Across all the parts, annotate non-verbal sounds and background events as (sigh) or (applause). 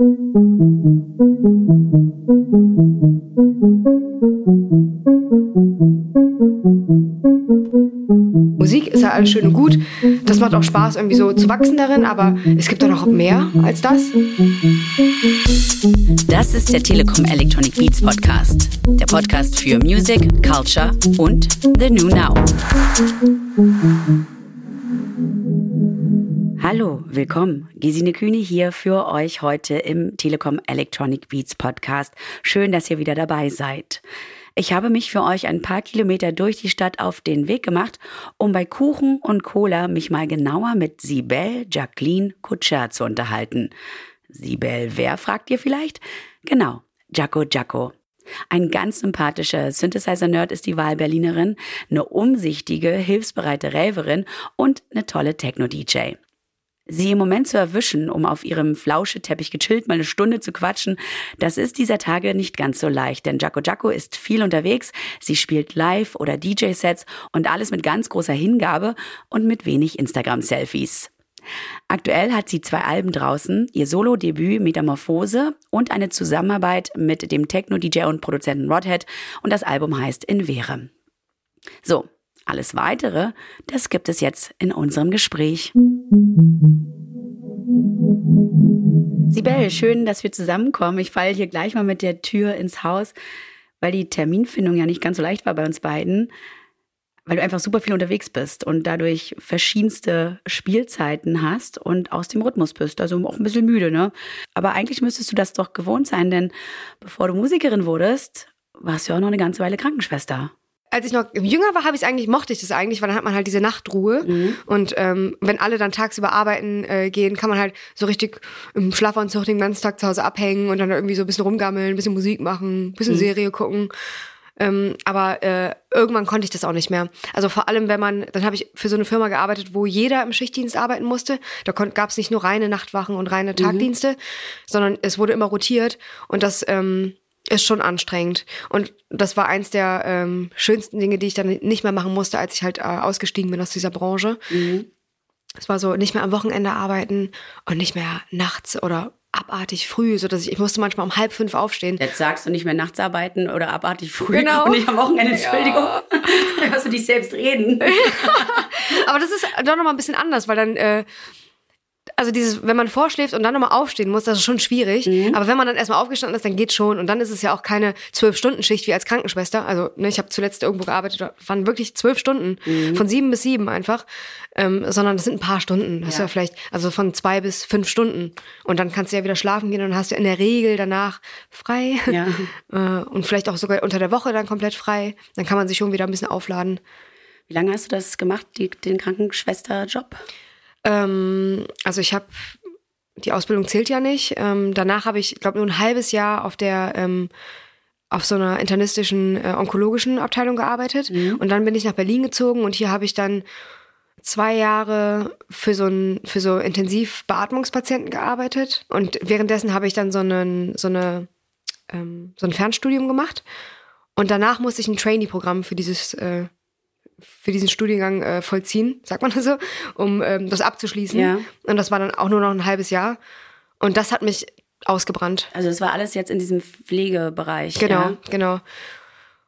Musik ist ja alles schön und gut. Das macht auch Spaß, irgendwie so zu wachsen darin, aber es gibt doch noch mehr als das. Das ist der Telekom Electronic Beats Podcast. Der Podcast für Music, Culture und The New Now. Hallo, willkommen. Gesine Kühne hier für euch heute im Telekom Electronic Beats Podcast. Schön, dass ihr wieder dabei seid. Ich habe mich für euch ein paar Kilometer durch die Stadt auf den Weg gemacht, um bei Kuchen und Cola mich mal genauer mit Sibel Jacqueline Kutscher zu unterhalten. Sibel, wer fragt ihr vielleicht? Genau, Jaco Jaco. Ein ganz sympathischer Synthesizer-Nerd ist die Wahlberlinerin, eine umsichtige, hilfsbereite Raverin und eine tolle Techno-DJ. Sie im Moment zu erwischen, um auf ihrem Flauscheteppich gechillt mal eine Stunde zu quatschen, das ist dieser Tage nicht ganz so leicht, denn Jaco Jaco ist viel unterwegs, sie spielt Live- oder DJ-Sets und alles mit ganz großer Hingabe und mit wenig Instagram-Selfies. Aktuell hat sie zwei Alben draußen, ihr Solo-Debüt Metamorphose und eine Zusammenarbeit mit dem Techno-DJ und Produzenten Rodhead und das Album heißt In Vere. So, alles weitere, das gibt es jetzt in unserem Gespräch. Sibel, schön, dass wir zusammenkommen. Ich falle hier gleich mal mit der Tür ins Haus, weil die Terminfindung ja nicht ganz so leicht war bei uns beiden, weil du einfach super viel unterwegs bist und dadurch verschiedenste Spielzeiten hast und aus dem Rhythmus bist. Also auch ein bisschen müde, ne? Aber eigentlich müsstest du das doch gewohnt sein, denn bevor du Musikerin wurdest, warst du ja auch noch eine ganze Weile Krankenschwester als ich noch jünger war, habe ich eigentlich mochte ich das eigentlich, weil dann hat man halt diese Nachtruhe mhm. und ähm, wenn alle dann tagsüber arbeiten äh, gehen, kann man halt so richtig im Schlafanzug den ganzen Tag zu Hause abhängen und dann irgendwie so ein bisschen rumgammeln, ein bisschen Musik machen, ein bisschen mhm. Serie gucken. Ähm, aber äh, irgendwann konnte ich das auch nicht mehr. Also vor allem, wenn man, dann habe ich für so eine Firma gearbeitet, wo jeder im Schichtdienst arbeiten musste. Da gab es nicht nur reine Nachtwachen und reine mhm. Tagdienste, mhm. sondern es wurde immer rotiert und das ähm, ist schon anstrengend. Und das war eins der ähm, schönsten Dinge, die ich dann nicht mehr machen musste, als ich halt äh, ausgestiegen bin aus dieser Branche. Mhm. Es war so, nicht mehr am Wochenende arbeiten und nicht mehr nachts oder abartig früh, so dass ich, ich musste manchmal um halb fünf aufstehen. Jetzt sagst du nicht mehr nachts arbeiten oder abartig früh genau. und nicht am Wochenende, Entschuldigung. (laughs) Ja. Hörst du dich selbst reden. (laughs) Aber das ist doch nochmal ein bisschen anders, weil dann äh, also dieses, wenn man vorschläft und dann nochmal aufstehen muss, das ist schon schwierig. Mhm. Aber wenn man dann erstmal aufgestanden ist, dann geht's schon. Und dann ist es ja auch keine Zwölf-Stunden-Schicht wie als Krankenschwester. Also, ne, ich habe zuletzt irgendwo gearbeitet, waren wirklich zwölf Stunden, mhm. von sieben bis sieben einfach. Ähm, sondern das sind ein paar Stunden. Das ja. ist ja vielleicht, also von zwei bis fünf Stunden. Und dann kannst du ja wieder schlafen gehen und dann hast du in der Regel danach frei. Ja. (laughs) Äh, und vielleicht auch sogar unter der Woche dann komplett frei. Dann kann man sich schon wieder ein bisschen aufladen. Wie lange hast du das gemacht, die, den Krankenschwester-Job? Ähm, also ich habe die Ausbildung zählt ja nicht. Ähm, danach habe ich, glaube nur ein halbes Jahr auf der ähm, auf so einer internistischen äh, onkologischen Abteilung gearbeitet mhm. und dann bin ich nach Berlin gezogen und hier habe ich dann zwei Jahre für so ein für so Intensivbeatmungspatienten gearbeitet und währenddessen habe ich dann so einen so eine ähm, so ein Fernstudium gemacht und danach musste ich ein Trainee-Programm für dieses äh, für diesen Studiengang äh, vollziehen, sagt man das (laughs) so, um ähm, das abzuschließen. Ja. Und das war dann auch nur noch ein halbes Jahr. Und das hat mich ausgebrannt. Also das war alles jetzt in diesem Pflegebereich. Genau, ja? genau.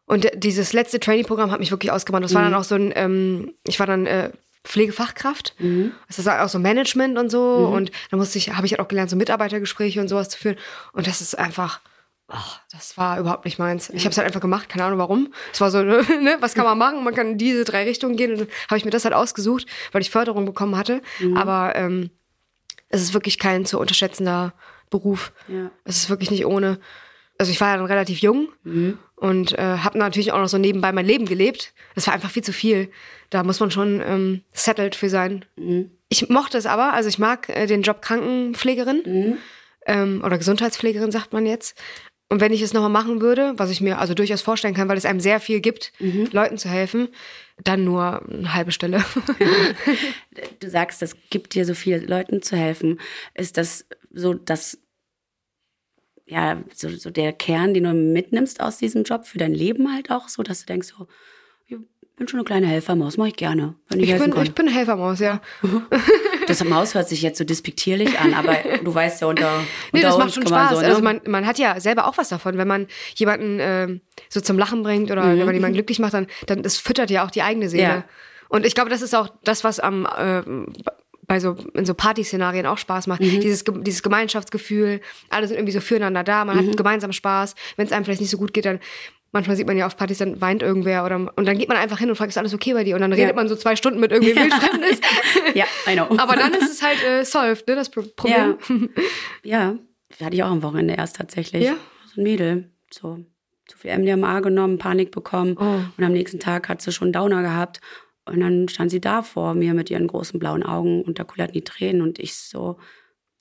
Und dieses letzte Trainee-Programm hat mich wirklich ausgebrannt. Das mhm. war dann auch so ein, ähm, ich war dann äh, Pflegefachkraft. Mhm. Das war auch so Management und so. Mhm. Und da musste ich, habe ich halt auch gelernt, so Mitarbeitergespräche und sowas zu führen. Und das ist einfach ach, das war überhaupt nicht meins. Ich habe es halt einfach gemacht, keine Ahnung warum. Es war so, (laughs) ne, was kann man machen? Man kann in diese drei Richtungen gehen. Und dann habe ich mir das halt ausgesucht, weil ich Förderung bekommen hatte. Mhm. Aber ähm, es ist wirklich kein zu unterschätzender Beruf. Ja. Es ist wirklich nicht ohne. Also ich war ja dann relativ jung mhm. und äh, habe natürlich auch noch so nebenbei mein Leben gelebt. Das war einfach viel zu viel. Da muss man schon ähm, settled für sein. Mhm. Ich mochte es aber, also ich mag äh, den Job Krankenpflegerin mhm. ähm, oder Gesundheitspflegerin, sagt man jetzt. Und wenn ich es nochmal machen würde, was ich mir also durchaus vorstellen kann, weil es einem sehr viel gibt, mhm. Leuten zu helfen, dann nur eine halbe Stelle. (laughs) (laughs) du sagst, es gibt dir so viel, Leuten zu helfen. Ist das so, dass ja, so, so der Kern, den du mitnimmst aus diesem Job für dein Leben halt auch, so dass du denkst, so, ich bin schon eine kleine Helfermaus, mache ich gerne. Wenn ich, ich, bin, ich bin Helfermaus, ja. (laughs) Das Maus hört sich jetzt so despektierlich an, aber du weißt ja unter, unter Nee, das uns macht schon man Spaß. So, ne? Also man, man hat ja selber auch was davon, wenn man jemanden ähm, so zum Lachen bringt oder wenn man jemanden glücklich macht, dann, dann das füttert ja auch die eigene Seele. Mhm. Ja. Und ich glaube, das ist auch das, was am äh, bei so in so Partyszenarien auch Spaß macht. Mhm. Dieses dieses Gemeinschaftsgefühl, alle sind irgendwie so füreinander da, man Mhm. hat gemeinsam Spaß. Wenn es einem vielleicht nicht so gut geht, dann Manchmal sieht man ja auf Partys, dann weint irgendwer oder und dann geht man einfach hin und fragt, ist alles okay bei dir? Und dann redet Ja. man so zwei Stunden mit irgendwie (laughs) Wildfremdes. (laughs) ja, I know. Aber dann ist es halt äh, solved, ne, das Pro- Problem. Ja, hatte ich auch am Wochenende erst tatsächlich. Ja? So ein Mädel, so zu viel MDMA genommen, Panik bekommen Oh. und am nächsten Tag hat sie schon Downer gehabt und dann stand sie da vor mir mit ihren großen blauen Augen und da kullerten die Tränen und ich so,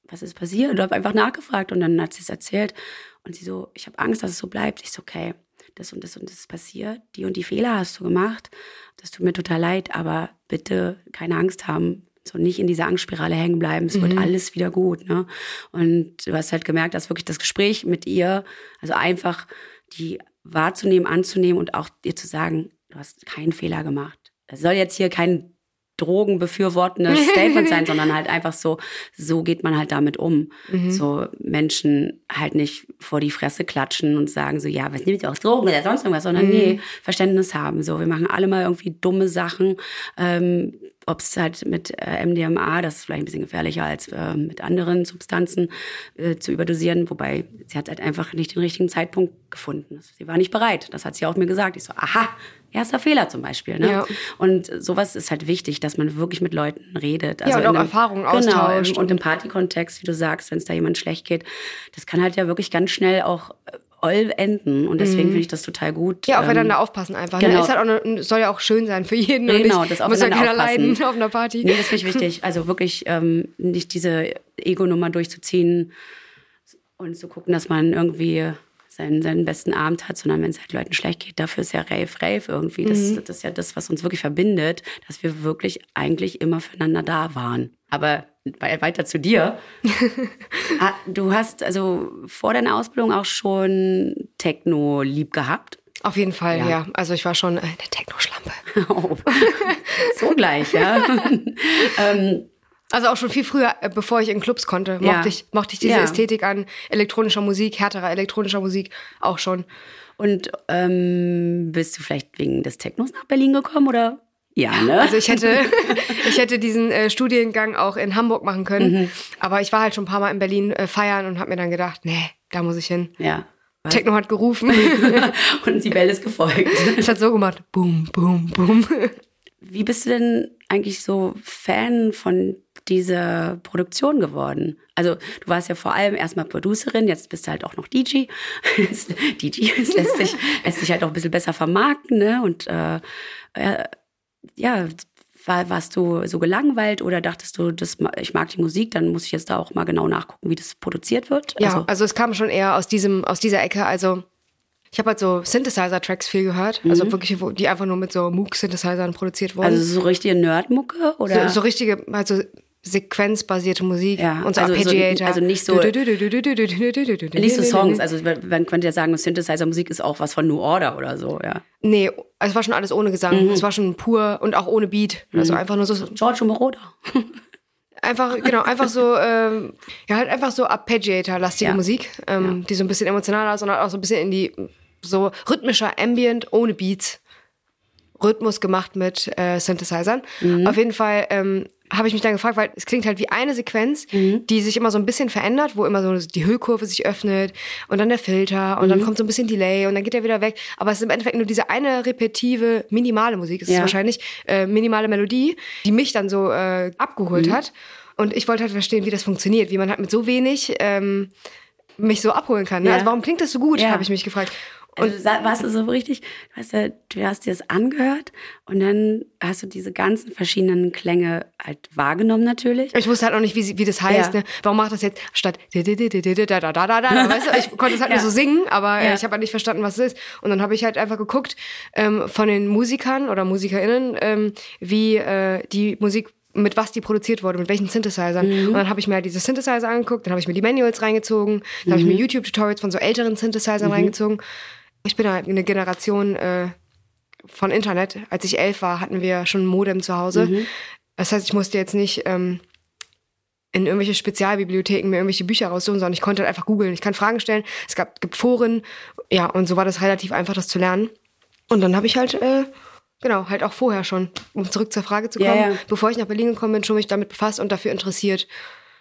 was ist passiert? Und habe einfach nachgefragt und dann hat sie es erzählt und sie so, ich habe Angst, dass es so bleibt. Ich so, okay, das und das und das ist passiert, die und die Fehler hast du gemacht. Das tut mir total leid, aber bitte keine Angst haben. So nicht in dieser Angstspirale hängen bleiben. Es wird alles wieder gut. Ne? Und du hast halt gemerkt, dass wirklich das Gespräch mit ihr, also einfach die wahrzunehmen, anzunehmen und auch dir zu sagen, du hast keinen Fehler gemacht. Das soll jetzt hier kein drogenbefürwortendes (laughs) Statement sein, sondern halt einfach so, so geht man halt damit um. So Menschen halt nicht vor die Fresse klatschen und sagen so, ja, was nimmt ihr auch Drogen oder sonst irgendwas, sondern nee, Verständnis haben. So, wir machen alle mal irgendwie dumme Sachen. Ähm, ob es halt mit äh, MDMA, das ist vielleicht ein bisschen gefährlicher als äh, mit anderen Substanzen äh, zu überdosieren, wobei sie hat halt einfach nicht den richtigen Zeitpunkt gefunden. Sie war nicht bereit. Das hat sie auch mir gesagt. Ich so, aha, erster Fehler zum Beispiel. Ne? Ja. Und sowas ist halt wichtig, dass man wirklich mit Leuten redet. Also und in auch Erfahrungen genau, austauscht Im, und im Partykontext, wie du sagst, wenn es da jemand schlecht geht, das kann halt ja wirklich ganz schnell auch äh, oll enden. Und deswegen finde ich das total gut. Ja, ähm, aufeinander aufpassen einfach. Ne? genau. Ist halt eine, soll ja auch schön sein für jeden. und Genau, das muss ja keiner aufpassen. leiden auf einer Party. Nee, das finde ich wichtig. Also wirklich ähm, nicht diese Ego-Nummer durchzuziehen und zu gucken, dass man irgendwie seinen, seinen besten Abend hat, sondern wenn es halt Leuten schlecht geht, dafür ist ja Rave, Rave irgendwie. Das, Mhm. das ist ja das, was uns wirklich verbindet, dass wir wirklich eigentlich immer füreinander da waren. Aber we- weiter zu dir. (laughs) Ah, du hast also vor deiner Ausbildung auch schon Techno lieb gehabt. Auf jeden Fall, Ja. ja. Also ich war schon äh, eine Techno-Schlampe. (laughs) Oh, so gleich, ja. (laughs) ähm, Also auch schon viel früher, äh, bevor ich in Clubs konnte, mochte, Ja. ich, mochte ich diese Ja. Ästhetik an elektronischer Musik, härterer elektronischer Musik auch schon. Und ähm, bist du vielleicht wegen des Technos nach Berlin gekommen oder? Ja, ne? Also ich hätte, (laughs) ich hätte diesen äh, Studiengang auch in Hamburg machen können, Mhm. aber ich war halt schon ein paar Mal in Berlin äh, feiern und habe mir dann gedacht, nee, da muss ich hin. ja. Techno hat gerufen. (laughs) Und Sibel ist gefolgt. es hat so gemacht, boom, boom, boom. Wie bist du denn eigentlich so Fan von dieser Produktion geworden? Also du warst ja vor allem erstmal Producerin, jetzt bist du halt auch noch DJ. (laughs) DJ, es lässt sich, (laughs) lässt sich halt auch ein bisschen besser vermarkten, ne? Und äh, äh, ja, war, warst du so gelangweilt oder dachtest du, das, ich mag die Musik, dann muss ich jetzt da auch mal genau nachgucken, wie das produziert wird? Ja, Also, also, es kam schon eher aus diesem, aus dieser Ecke. Also ich habe halt so Synthesizer-Tracks viel gehört, also wirklich, die einfach nur mit so Moog-Synthesizern produziert wurden. Mhm. also so richtige Nerdmucke oder? so, so richtige, also sequenzbasierte Musik Ja, und so also so- Arpeggiator. also nicht so- Nicht so Songs, also man könnte ja sagen, Synthesizer-Musik ist auch was von New Order oder so, ja. Nee, es war schon alles ohne Gesang. Mhm. Es war schon pur und auch ohne Beat. Also einfach nur so, Giorgio Moroder. (laughs) einfach, genau, einfach so, ähm, ja, halt einfach so Arpeggiator-lastige Ja. Musik, ähm, die so ein bisschen emotionaler ist und halt auch so ein bisschen in die, so rhythmischer Ambient ohne Beats. Rhythmus gemacht mit äh, Synthesizern. Mhm. Auf jeden Fall ähm, habe ich mich dann gefragt, weil es klingt halt wie eine Sequenz, Mhm. die sich immer so ein bisschen verändert, wo immer so die Hüllkurve sich öffnet und dann der Filter und Mhm. dann kommt so ein bisschen Delay und dann geht er wieder weg. Aber es ist im Endeffekt nur diese eine repetitive, minimale Musik, es ist Ja. wahrscheinlich äh, minimale Melodie, die mich dann so äh, abgeholt Mhm. hat. Und ich wollte halt verstehen, wie das funktioniert, wie man halt mit so wenig ähm, mich so abholen kann. Ne? Ja. Also warum klingt das so gut, Ja. habe ich mich gefragt. Und du warst du so richtig, weißt du, du hast dir das angehört und dann hast du diese ganzen verschiedenen Klänge halt wahrgenommen natürlich. Ich wusste halt auch nicht, wie, wie das heißt. Ja. Ne? Warum macht das jetzt statt da da da da da? Weißt du, ich konnte es halt ja. nur so singen, aber ja. ich habe halt nicht verstanden, was es ist. Und dann habe ich halt einfach geguckt ähm, von den Musikern oder Musikerinnen, ähm, wie äh, die Musik mit was die produziert wurde, mit welchen Synthesizern. Mhm. Und dann habe ich mir halt diese Synthesizer angeguckt, dann habe ich mir die Manuals reingezogen, dann mhm. habe ich mir YouTube-Tutorials von so älteren Synthesizern mhm. reingezogen ich bin halt eine Generation äh, von Internet. Als ich elf war, hatten wir schon ein Modem zu Hause. Mhm. Das heißt, ich musste jetzt nicht ähm, in irgendwelche Spezialbibliotheken mir irgendwelche Bücher raussuchen, sondern ich konnte halt einfach googeln. Ich kann Fragen stellen. Es gab, gibt Foren. Ja, und so war das relativ einfach, das zu lernen. Und dann habe ich halt, äh, genau, halt auch vorher schon, um zurück zur Frage zu kommen, Ja, ja. bevor ich nach Berlin gekommen bin, schon mich damit befasst und dafür interessiert.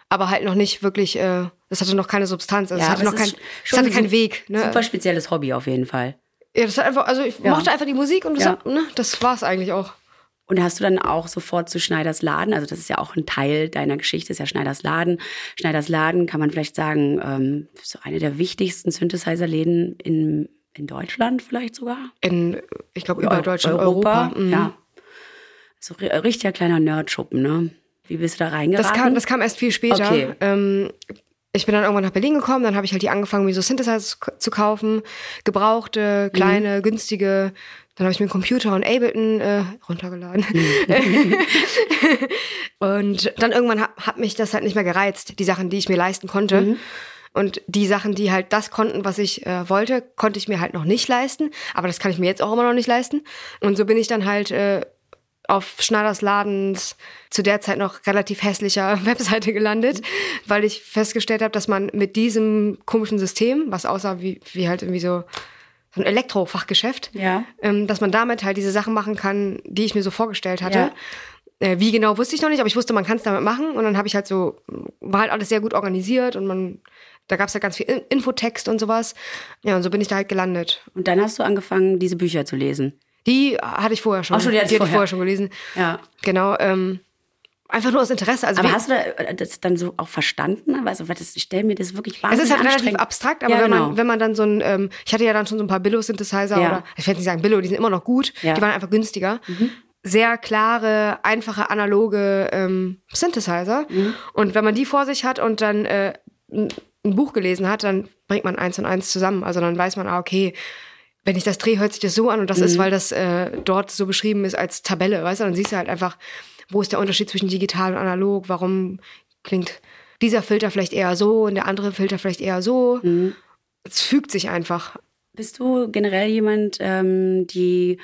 Aber halt noch nicht wirklich, äh, das hatte noch keine Substanz. Also es hatte noch es kein, es hatte ein keinen Weg. Ne? Super spezielles Hobby auf jeden Fall. Ja, das hat einfach, also ich Ja. mochte einfach die Musik und das, Ja. hat, ne, das war's eigentlich auch. Und hast du dann auch sofort zu Schneiders Laden, also das ist ja auch ein Teil deiner Geschichte, ist ja Schneiders Laden. Schneiders Laden kann man vielleicht sagen, ähm, so eine der wichtigsten Synthesizer-Läden in, in Deutschland vielleicht sogar. In, ich glaube, über Eu- Deutschland, Europa. Mhm. Ja. So ri- richtiger kleiner Nerdschuppen, ne? Wie bist du da reingeraten? Das kam, das kam erst viel später. Okay. Ähm, ich bin dann irgendwann nach Berlin gekommen, dann habe ich halt die angefangen, mir so Synthesizer zu, zu kaufen. Gebrauchte, kleine, Mhm. günstige. Dann habe ich mir einen Computer und Ableton äh, runtergeladen. Mhm. (laughs) und dann irgendwann hat, hat mich das halt nicht mehr gereizt, die Sachen, die ich mir leisten konnte. Mhm. Und die Sachen, die halt das konnten, was ich äh, wollte, konnte ich mir halt noch nicht leisten. Aber das kann ich mir jetzt auch immer noch nicht leisten. Und so bin ich dann halt äh, auf Schneiders Ladens zu der Zeit noch relativ hässlicher (laughs) Webseite gelandet, weil ich festgestellt habe, dass man mit diesem komischen System, was aussah wie, wie halt irgendwie so, so ein Elektrofachgeschäft, Ja. ähm, dass man damit halt diese Sachen machen kann, die ich mir so vorgestellt hatte. Ja. Äh, wie genau wusste ich noch nicht, aber ich wusste, man kann es damit machen. Und dann habe ich halt so, war halt alles sehr gut organisiert und man, da gab es halt ganz viel In- Infotext und sowas. Ja, und so bin ich da halt gelandet. Und dann hast du angefangen, diese Bücher zu lesen. Die hatte ich vorher schon. Ach so, die hattest hatte ich vorher. vorher schon gelesen. Ja. Genau, ähm, einfach nur aus Interesse. Also Aber hast du da das dann so auch verstanden? Also, das, ich stelle mir das wirklich es wahnsinnig ist halt relativ abstrakt, aber Ja, wenn, genau. man, wenn man dann so ein, ähm, ich hatte ja dann schon so ein paar Billo-Synthesizer Ja. oder, ich jetzt nicht sagen Billo, die sind immer noch gut, Ja. Mhm. die waren einfach günstiger. Sehr klare, einfache, analoge ähm, Synthesizer. Mhm. Und wenn man die vor sich hat und dann äh, ein, ein Buch gelesen hat, dann bringt man eins und eins zusammen. Also dann weiß man, ah, okay, wenn ich das drehe, hört sich das so an und das ist, Mhm. weil das äh, dort so beschrieben ist als Tabelle, weißt du? Dann siehst du halt einfach, wo ist der Unterschied zwischen digital und analog, warum klingt dieser Filter vielleicht eher so und der andere Filter vielleicht eher so. Mhm. Es fügt sich einfach. Bist du generell jemand, ähm, die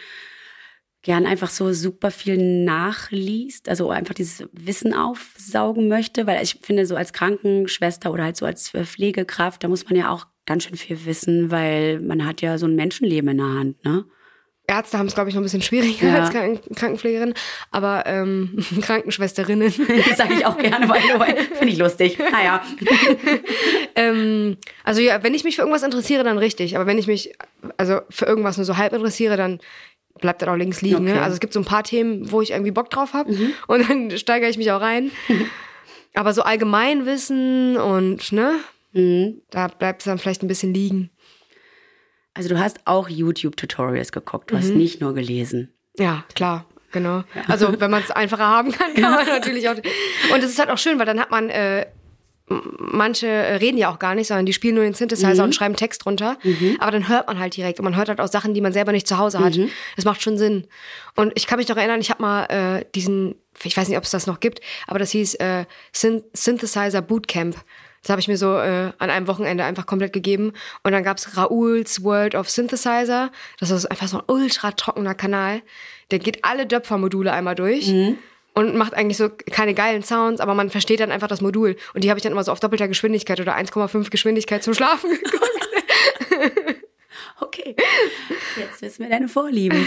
gern einfach so super viel nachliest, also einfach dieses Wissen aufsaugen möchte? Weil ich finde, so als Krankenschwester oder halt so als Pflegekraft, da muss man ja auch ganz schön viel wissen, weil man hat ja so ein Menschenleben in der Hand, ne? Ärzte haben es, glaube ich, noch ein bisschen schwieriger Ja. als Kranken Krankenpflegerin, aber ähm, (laughs) Krankenschwesterinnen. (laughs) Das sage ich auch gerne, weil finde ich lustig. Naja. (laughs) ähm, also ja, wenn ich mich für irgendwas interessiere, dann richtig. Aber wenn ich mich also für irgendwas nur so halb interessiere, dann bleibt das auch links liegen. Okay. Ne? Also es gibt so ein paar Themen, wo ich irgendwie Bock drauf habe und dann steigere ich mich auch rein. Aber so Allgemeinwissen und ne, Mhm. da bleibt es dann vielleicht ein bisschen liegen. Also du hast auch YouTube-Tutorials geguckt, du hast Mhm. nicht nur gelesen. Ja, klar, genau. Also wenn man es einfacher haben kann, kann man (laughs) natürlich auch. Und es ist halt auch schön, weil dann hat man äh, manche äh, reden ja auch gar nicht, sondern die spielen nur den Synthesizer und schreiben Text runter. Aber dann hört man halt direkt und man hört halt auch Sachen, die man selber nicht zu Hause hat. Das macht schon Sinn. Und ich kann mich noch erinnern, ich habe mal äh, diesen, ich weiß nicht, ob es das noch gibt, aber das hieß äh, Syn Synthesizer Bootcamp. Das habe ich mir so äh, an einem Wochenende einfach komplett gegeben. Und dann gab's Raoul's World of Synthesizer. Das ist einfach so ein ultra trockener Kanal. Der geht alle Döpfer-Module einmal durch. Und macht eigentlich so keine geilen Sounds, aber man versteht dann einfach das Modul. Und die habe ich dann immer so auf doppelter Geschwindigkeit oder 1,5 Geschwindigkeit zum Schlafen (laughs) geguckt. Okay, jetzt wissen wir deine Vorlieben.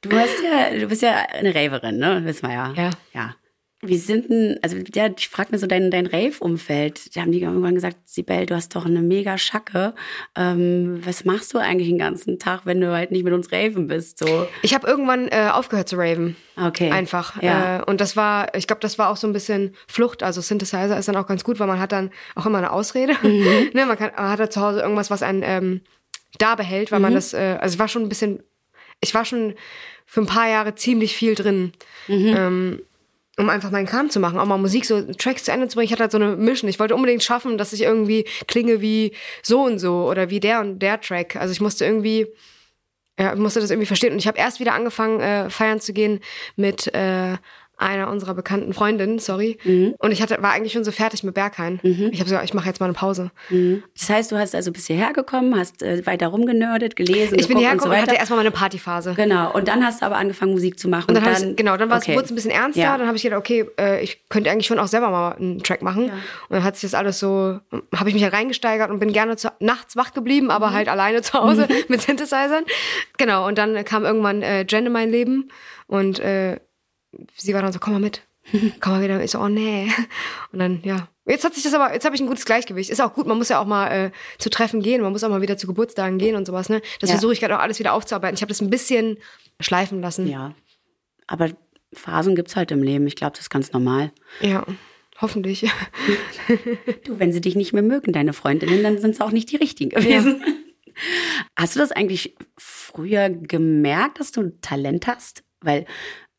Du hast ja, du bist ja eine Raverin, ne? Wissen wir ja. Ja. Ja. Wie sind denn, also ja, ich frage mir so dein, dein Rave-Umfeld. Da haben die irgendwann gesagt, Sibel, du hast doch eine mega Schacke. Ähm, was machst du eigentlich den ganzen Tag, wenn du halt nicht mit uns raven bist? So. Ich habe irgendwann äh, aufgehört zu raven. Okay. Einfach. Ja. Äh, und das war, ich glaube, das war auch so ein bisschen Flucht. Also Synthesizer ist dann auch ganz gut, weil man hat dann auch immer eine Ausrede. Mhm. (laughs) ne, man, kann, man hat da zu Hause irgendwas, was einen ähm, da behält, weil man Mhm. das, äh, also es war schon ein bisschen, ich war schon für ein paar Jahre ziemlich viel drin. Mhm. Ähm, um einfach meinen Kram zu machen, auch mal Musik, so Tracks zu Ende zu bringen. Ich hatte halt so eine Mission. Ich wollte unbedingt schaffen, dass ich irgendwie klinge wie so und so oder wie der und der Track. Also ich musste irgendwie, ja, ich musste das irgendwie verstehen. Und ich habe erst wieder angefangen, äh, feiern zu gehen mit äh, einer unserer bekannten Freundinnen, sorry. Mhm. Und ich hatte, war eigentlich schon so fertig mit Berghain. Mhm. Ich habe gesagt, ich mache jetzt mal eine Pause. Mhm. Das heißt, du hast also bis hierher gekommen, hast äh, weiter rumgenördet, gelesen, Ich bin hierher gekommen und, so und hatte erstmal meine Partyphase. Genau. Und dann hast du aber angefangen, Musik zu machen. Und dann, und dann ich, genau, dann okay. wurde es ein bisschen ernster. Ja. Dann habe ich gedacht, okay, äh, ich könnte eigentlich schon auch selber mal einen Track machen. Ja. Und dann hat sich das alles so, habe ich mich ja reingesteigert und bin gerne zu, nachts wach geblieben, aber mhm. halt alleine zu Hause mhm. (laughs) mit Synthesizern. Genau. Und dann kam irgendwann äh, Jen in mein Leben und äh, sie war dann so, komm mal mit. (laughs) Komm mal wieder. Ich so, oh nee. Und dann, ja. Jetzt hat sich das aber, jetzt habe ich ein gutes Gleichgewicht. Ist auch gut, man muss ja auch mal äh, zu Treffen gehen, man muss auch mal wieder zu Geburtstagen gehen und sowas, ne? Das ja. versuche ich gerade auch alles wieder aufzuarbeiten. Ich habe das ein bisschen schleifen lassen. Ja. Aber Phasen gibt's halt im Leben. Ich glaube, das ist ganz normal. Ja. Hoffentlich. (laughs) du, wenn sie dich nicht mehr mögen, deine Freundinnen, dann sind es auch nicht die richtigen gewesen. Ja. Hast du das eigentlich früher gemerkt, dass du Talent hast? Weil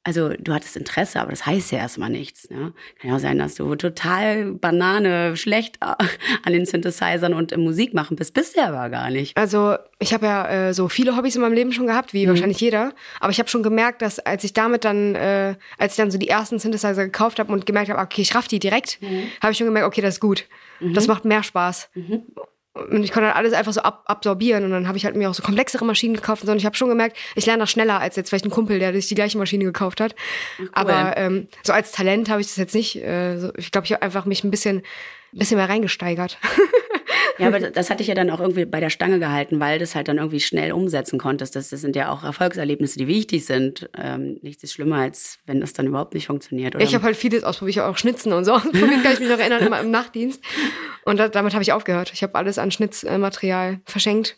also du hattest Interesse, aber das heißt ja erstmal nichts. Ne? Kann ja auch sein, dass du total Banane schlecht (laughs) an den Synthesizern und im Musik machen bist. Bist du aber gar nicht. Also ich habe ja äh, so viele Hobbys in meinem Leben schon gehabt, wie mhm. wahrscheinlich jeder. Aber ich habe schon gemerkt, dass als ich damit dann, äh, als ich dann so die ersten Synthesizer gekauft habe und gemerkt habe, okay, ich raff die direkt, mhm. habe ich schon gemerkt, okay, das ist gut. Mhm. Das macht mehr Spaß. Und ich konnte halt alles einfach so ab absorbieren. Und dann habe ich halt mir auch so komplexere Maschinen gekauft. Und, so. und ich habe schon gemerkt, ich lerne das schneller als jetzt vielleicht ein Kumpel, der sich die gleiche Maschine gekauft hat. Cool. Aber ähm, so als Talent habe ich das jetzt nicht. Äh, so, ich glaube, ich habe einfach mich ein bisschen, bisschen mehr reingesteigert. Ja, aber (laughs) das hatte ich ja dann auch irgendwie bei der Stange gehalten, weil das halt dann irgendwie schnell umsetzen konntest. Das, das sind ja auch Erfolgserlebnisse, die wichtig sind. Ähm, nichts ist schlimmer, als wenn das dann überhaupt nicht funktioniert. Oder? Ich habe halt vieles ausprobiert, auch Schnitzen und so. (laughs) Probiert kann ich mich noch erinnern, immer im Nachtdienst. Und da, damit habe ich aufgehört. Ich habe alles an Schnitzmaterial verschenkt.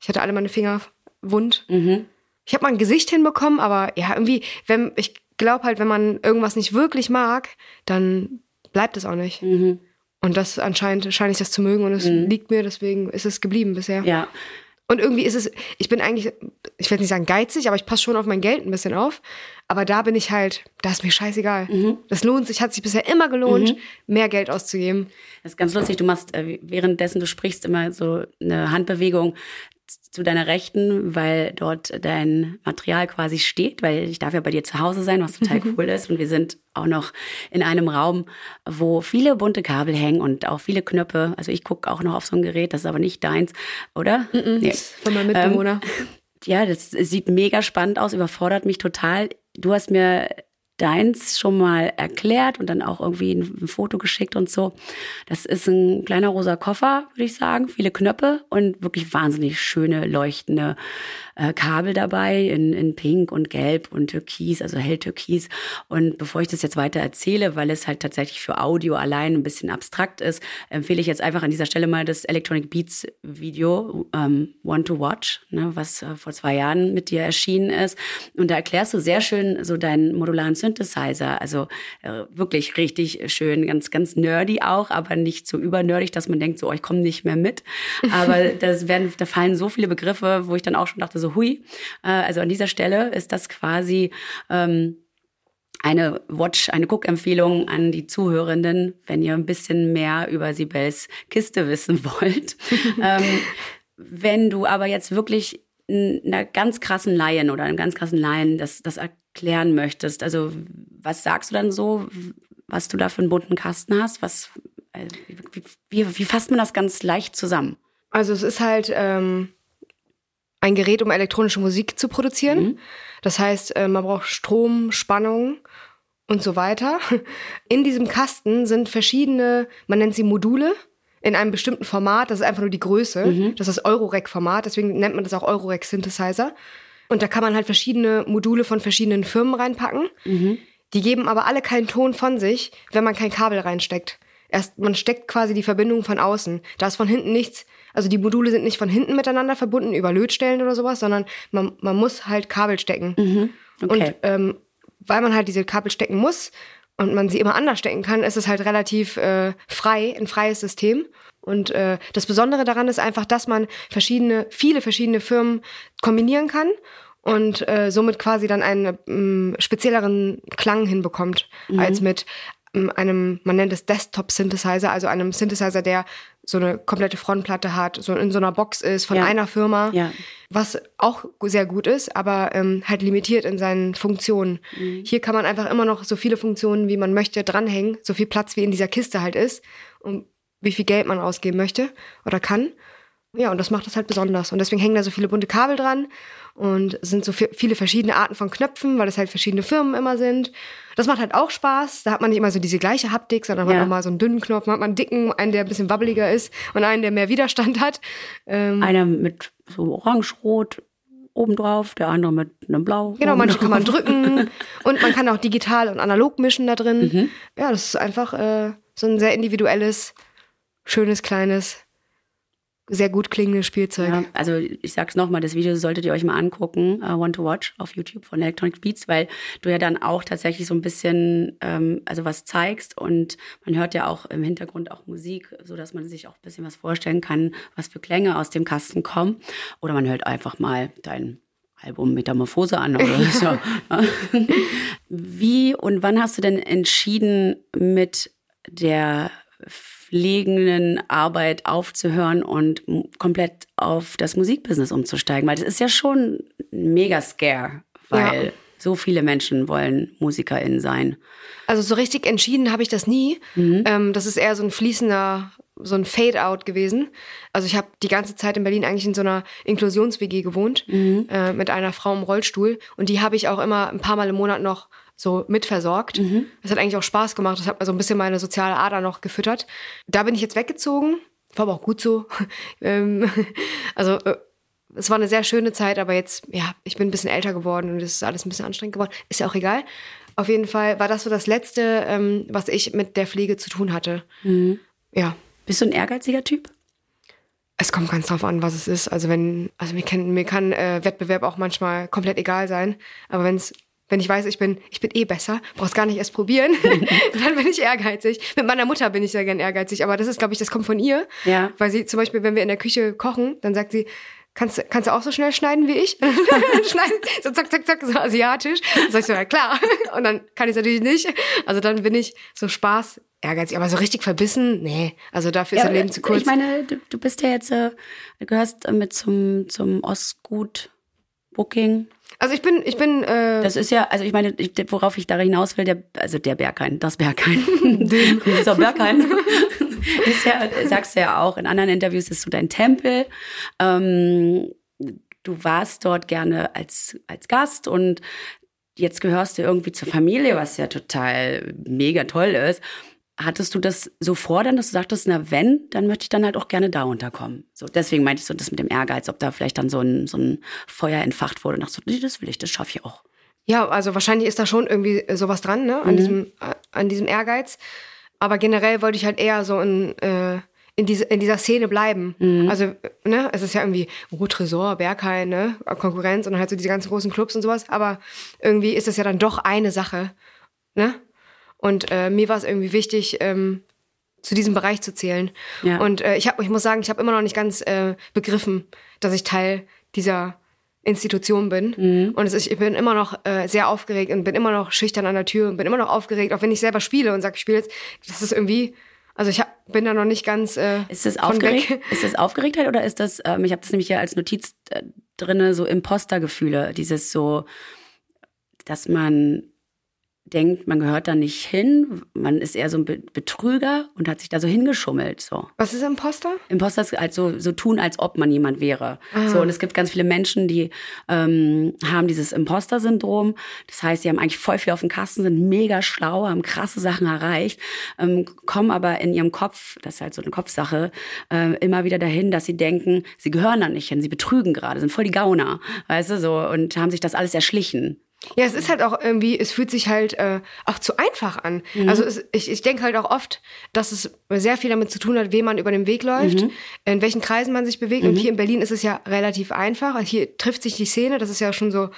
Ich hatte alle meine Finger wund. Mhm. Ich habe mal ein Gesicht hinbekommen, aber ja, irgendwie, wenn ich glaube halt, wenn man irgendwas nicht wirklich mag, dann bleibt es auch nicht. Mhm. Und das anscheinend scheine ich das zu mögen und es mhm. liegt mir, deswegen ist es geblieben bisher. Ja. Und irgendwie ist es, ich bin eigentlich, ich werde nicht sagen geizig, aber ich passe schon auf mein Geld ein bisschen auf. Aber da bin ich halt, da ist mir scheißegal. Mhm. Das lohnt sich, hat sich bisher immer gelohnt, mhm. mehr Geld auszugeben. Das ist ganz lustig, du machst äh, währenddessen du sprichst immer so eine Handbewegung zu deiner Rechten, weil dort dein Material quasi steht, weil ich darf ja bei dir zu Hause sein, was total (laughs) cool ist. Und wir sind auch noch in einem Raum, wo viele bunte Kabel hängen und auch viele Knöpfe. Also ich gucke auch noch auf so ein Gerät, das ist aber nicht deins, oder? Mm -mm, nee. Von meinem Mitbewohner. Ähm, ja, das sieht mega spannend aus, überfordert mich total. Du hast mir deins schon mal erklärt und dann auch irgendwie ein, ein, Foto geschickt und so. Das ist ein kleiner rosa Koffer, würde ich sagen, viele Knöpfe und wirklich wahnsinnig schöne leuchtende äh, Kabel dabei in, in Pink und Gelb und Türkis, also hell Türkis. Und bevor ich das jetzt weiter erzähle, weil es halt tatsächlich für Audio allein ein bisschen abstrakt ist, empfehle ich jetzt einfach an dieser Stelle mal das Electronic Beats Video ähm, One to Watch, ne, was äh, vor zwei Jahren mit dir erschienen ist. Und da erklärst du sehr schön so deinen modularen Synthesizer. Also äh, wirklich richtig schön, ganz, ganz nerdy auch, aber nicht so übernerdig, dass man denkt, so, oh, ich komme nicht mehr mit. Aber (laughs) das werden, da fallen so viele Begriffe, wo ich dann auch schon dachte, so, hui. Äh, also an dieser Stelle ist das quasi ähm, eine Watch, eine Cook-Empfehlung an die Zuhörenden, wenn ihr ein bisschen mehr über Sibels Kiste wissen (laughs) wollt. ähm, wenn du aber jetzt wirklich einer ganz krassen Laien oder einem ganz krassen Laien das, das erklären möchtest, also was sagst du dann so, was du da für einen bunten Kasten hast? Was, äh, wie, wie, wie fasst man das ganz leicht zusammen? Also es ist halt ähm, ein Gerät, um elektronische Musik zu produzieren. Mhm. Das heißt, äh, man braucht Strom, Spannung und so weiter. (laughs) In diesem Kasten sind verschiedene, man nennt sie Module, in einem bestimmten Format. Das ist einfach nur die Größe. Mhm. Das ist das Eurorec-Format. Deswegen nennt man das auch Eurorec-Synthesizer. Und da kann man halt verschiedene Module von verschiedenen Firmen reinpacken. Mhm. Die geben aber alle keinen Ton von sich, wenn man kein Kabel reinsteckt. Erst, man steckt quasi die Verbindung von außen. Da ist von hinten nichts. Also die Module sind nicht von hinten miteinander verbunden über Lötstellen oder sowas, sondern man, man muss halt Kabel stecken. Mhm. Okay. Und ähm, weil man halt diese Kabel stecken muss und man sie immer anders stecken kann, ist es halt relativ äh, frei, ein freies System. Und äh, das Besondere daran ist einfach, dass man verschiedene, viele verschiedene Firmen kombinieren kann und äh, somit quasi dann einen ähm, spezielleren Klang hinbekommt mhm. als mit einem, man nennt es Desktop-Synthesizer, also einem Synthesizer, der so eine komplette Frontplatte hat, so in so einer Box ist von Ja. einer Firma, Ja. was auch sehr gut ist, aber ähm, halt limitiert in seinen Funktionen. Mhm. Hier kann man einfach immer noch so viele Funktionen, wie man möchte, dranhängen, so viel Platz wie in dieser Kiste halt ist und wie viel Geld man ausgeben möchte oder kann. Ja, und das macht das halt besonders. Und deswegen hängen da so viele bunte Kabel dran und sind so vi- viele verschiedene Arten von Knöpfen, weil es halt verschiedene Firmen immer sind. Das macht halt auch Spaß. Da hat man nicht immer so diese gleiche Haptik, sondern man Ja. hat auch mal so einen dünnen Knopf, man hat mal einen dicken, einen, der ein bisschen wabbeliger ist und einen, der mehr Widerstand hat. Ähm, Einer mit so orange-rot obendrauf, der andere mit einem Blau. Genau, manche kann man drücken (laughs) und man kann auch digital und analog mischen da drin. Mhm. Ja, das ist einfach äh, so ein sehr individuelles, schönes, kleines, sehr gut klingendes Spielzeug. Ja, also ich sag's nochmal, das Video solltet ihr euch mal angucken, uh, Want to Watch auf YouTube von Electronic Beats, weil du ja dann auch tatsächlich so ein bisschen, ähm, also was zeigst und man hört ja auch im Hintergrund auch Musik, so dass man sich auch ein bisschen was vorstellen kann, was für Klänge aus dem Kasten kommen. Oder man hört einfach mal dein Album Metamorphose an oder (laughs) so. Wie und wann hast du denn entschieden, mit der pflegenden Arbeit aufzuhören und komplett auf das Musikbusiness umzusteigen? Weil das ist ja schon ein mega Scare, weil Ja. so viele Menschen wollen MusikerInnen sein. Also so richtig entschieden habe ich das nie. Ähm, das ist eher so ein fließender, so ein Fade-out gewesen. Also ich habe die ganze Zeit in Berlin eigentlich in so einer Inklusions-WG gewohnt äh, mit einer Frau im Rollstuhl und die habe ich auch immer ein paar Mal im Monat noch so mitversorgt. Das hat eigentlich auch Spaß gemacht. Das hat mir so ein bisschen meine soziale Ader noch gefüttert. Da bin ich jetzt weggezogen. War aber auch gut so. (laughs) ähm, (laughs) also äh, es war eine sehr schöne Zeit, aber jetzt, ja, ich bin ein bisschen älter geworden und es ist alles ein bisschen anstrengend geworden. Ist ja auch egal. Auf jeden Fall war das so das Letzte, ähm, was ich mit der Pflege zu tun hatte. Ja. Bist du ein ehrgeiziger Typ? Es kommt ganz drauf an, was es ist. Also wenn, also mir kann, mir kann äh, Wettbewerb auch manchmal komplett egal sein. Aber wenn's, wenn ich weiß, ich bin, ich bin eh besser, brauch's gar nicht erst probieren, (laughs) dann bin ich ehrgeizig. Mit meiner Mutter bin ich sehr gern ehrgeizig, aber das ist, glaube ich, das kommt von ihr. Ja. Weil sie zum Beispiel, wenn wir in der Küche kochen, dann sagt sie, kannst, du- kannst du auch so schnell schneiden wie ich? (laughs) schneiden, so zack, zack, zack, so asiatisch. Dann sag ich so, ja klar. (laughs) Und dann kann ich natürlich nicht. Also dann bin ich so Spaß ehrgeizig, aber so richtig verbissen, nee. Also dafür ist das Leben zu kurz. Ich meine, du, du bist ja jetzt, äh, du gehörst äh, mit zum, zum Ostgut Booking. Also ich bin, ich bin, äh, Das ist ja, also ich meine, ich, worauf ich da hinaus will, der, also der Berghain, das Berghain, (laughs) dieser Berghain, (laughs) ist ja, sagst du ja auch in anderen Interviews, ist so dein Tempel. Ähm, du warst dort gerne als, als Gast und jetzt gehörst du irgendwie zur Familie, was ja total mega toll ist. Hattest du das so vor, dann, dass du sagtest, na wenn, dann möchte ich dann halt auch gerne da unterkommen. So, deswegen meinte ich so das mit dem Ehrgeiz, ob da vielleicht dann so ein, so ein Feuer entfacht wurde und dachte so, nee, das will ich, das schaffe ich auch. Ja, also wahrscheinlich ist da schon irgendwie sowas dran, ne? An, diesem, äh, an diesem Ehrgeiz. Aber generell wollte ich halt eher so in, äh, in, diese, in dieser Szene bleiben. Also, ne, es ist ja irgendwie, oh, Tresor, Berghain, ne? Konkurrenz und halt so diese ganzen großen Clubs und sowas. Aber irgendwie ist das ja dann doch eine Sache, ne? Und äh, mir war es irgendwie wichtig, ähm, zu diesem Bereich zu zählen. Ja. Und äh, ich, hab, ich muss sagen, ich habe immer noch nicht ganz äh, begriffen, dass ich Teil dieser Institution bin. Mhm. Und es ist, ich bin immer noch äh, sehr aufgeregt und bin immer noch schüchtern an der Tür und bin immer noch aufgeregt, auch wenn ich selber spiele und sage, ich spiele jetzt. Das ist irgendwie, also ich hab, bin da noch nicht ganz. Äh, Ist das aufgeregt? weg. Ist das Aufgeregtheit oder ist das, ähm, ich habe das nämlich hier als Notiz äh, drinne, so Impostergefühle, dieses so, dass man denkt, man gehört da nicht hin, man ist eher so ein Be Betrüger und hat sich da so hingeschummelt, so. Was ist Imposter? Imposter ist halt so, tun, als ob man jemand wäre. So, und es gibt ganz viele Menschen, die ähm, haben dieses Imposter-Syndrom. Das heißt, sie haben eigentlich voll viel auf dem Kasten, sind mega schlau, haben krasse Sachen erreicht, ähm, kommen aber in ihrem Kopf, das ist halt so eine Kopfsache, äh, immer wieder dahin, dass sie denken, sie gehören da nicht hin, sie betrügen gerade, sind voll die Gauner, weißt du, so, und haben sich das alles erschlichen. Ja, es ist halt auch irgendwie, es fühlt sich halt äh, auch zu einfach an. Mhm. Also es, ich, ich denke halt auch oft, dass es sehr viel damit zu tun hat, wem man über den Weg läuft, Mhm. in welchen Kreisen man sich bewegt. Und hier in Berlin ist es ja relativ einfach. Also Hier trifft sich die Szene, das ist ja schon so,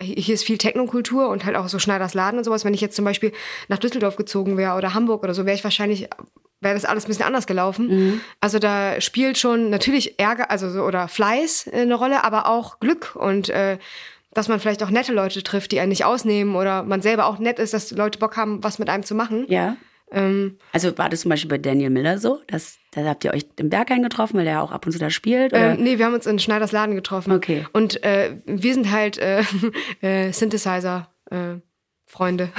hier ist viel Technokultur und halt auch so Schneiders Laden und sowas. Wenn ich jetzt zum Beispiel nach Düsseldorf gezogen wäre oder Hamburg oder so, wäre ich wahrscheinlich, wäre das alles ein bisschen anders gelaufen. Mhm. Also da spielt schon natürlich Ärger, also so, oder Fleiß äh, eine Rolle, aber auch Glück und äh, dass man vielleicht auch nette Leute trifft, die einen nicht ausnehmen oder man selber auch nett ist, dass Leute Bock haben, was mit einem zu machen. Ja. Ähm, Also war das zum Beispiel bei Daniel Miller so? Dass, da habt ihr euch im Berghain getroffen, weil der auch ab und zu da spielt? Oder? ähm, nee, wir haben uns in Schneiders Laden getroffen. Okay. Und äh, wir sind halt äh, (laughs) äh, Synthesizer. Äh, Freunde.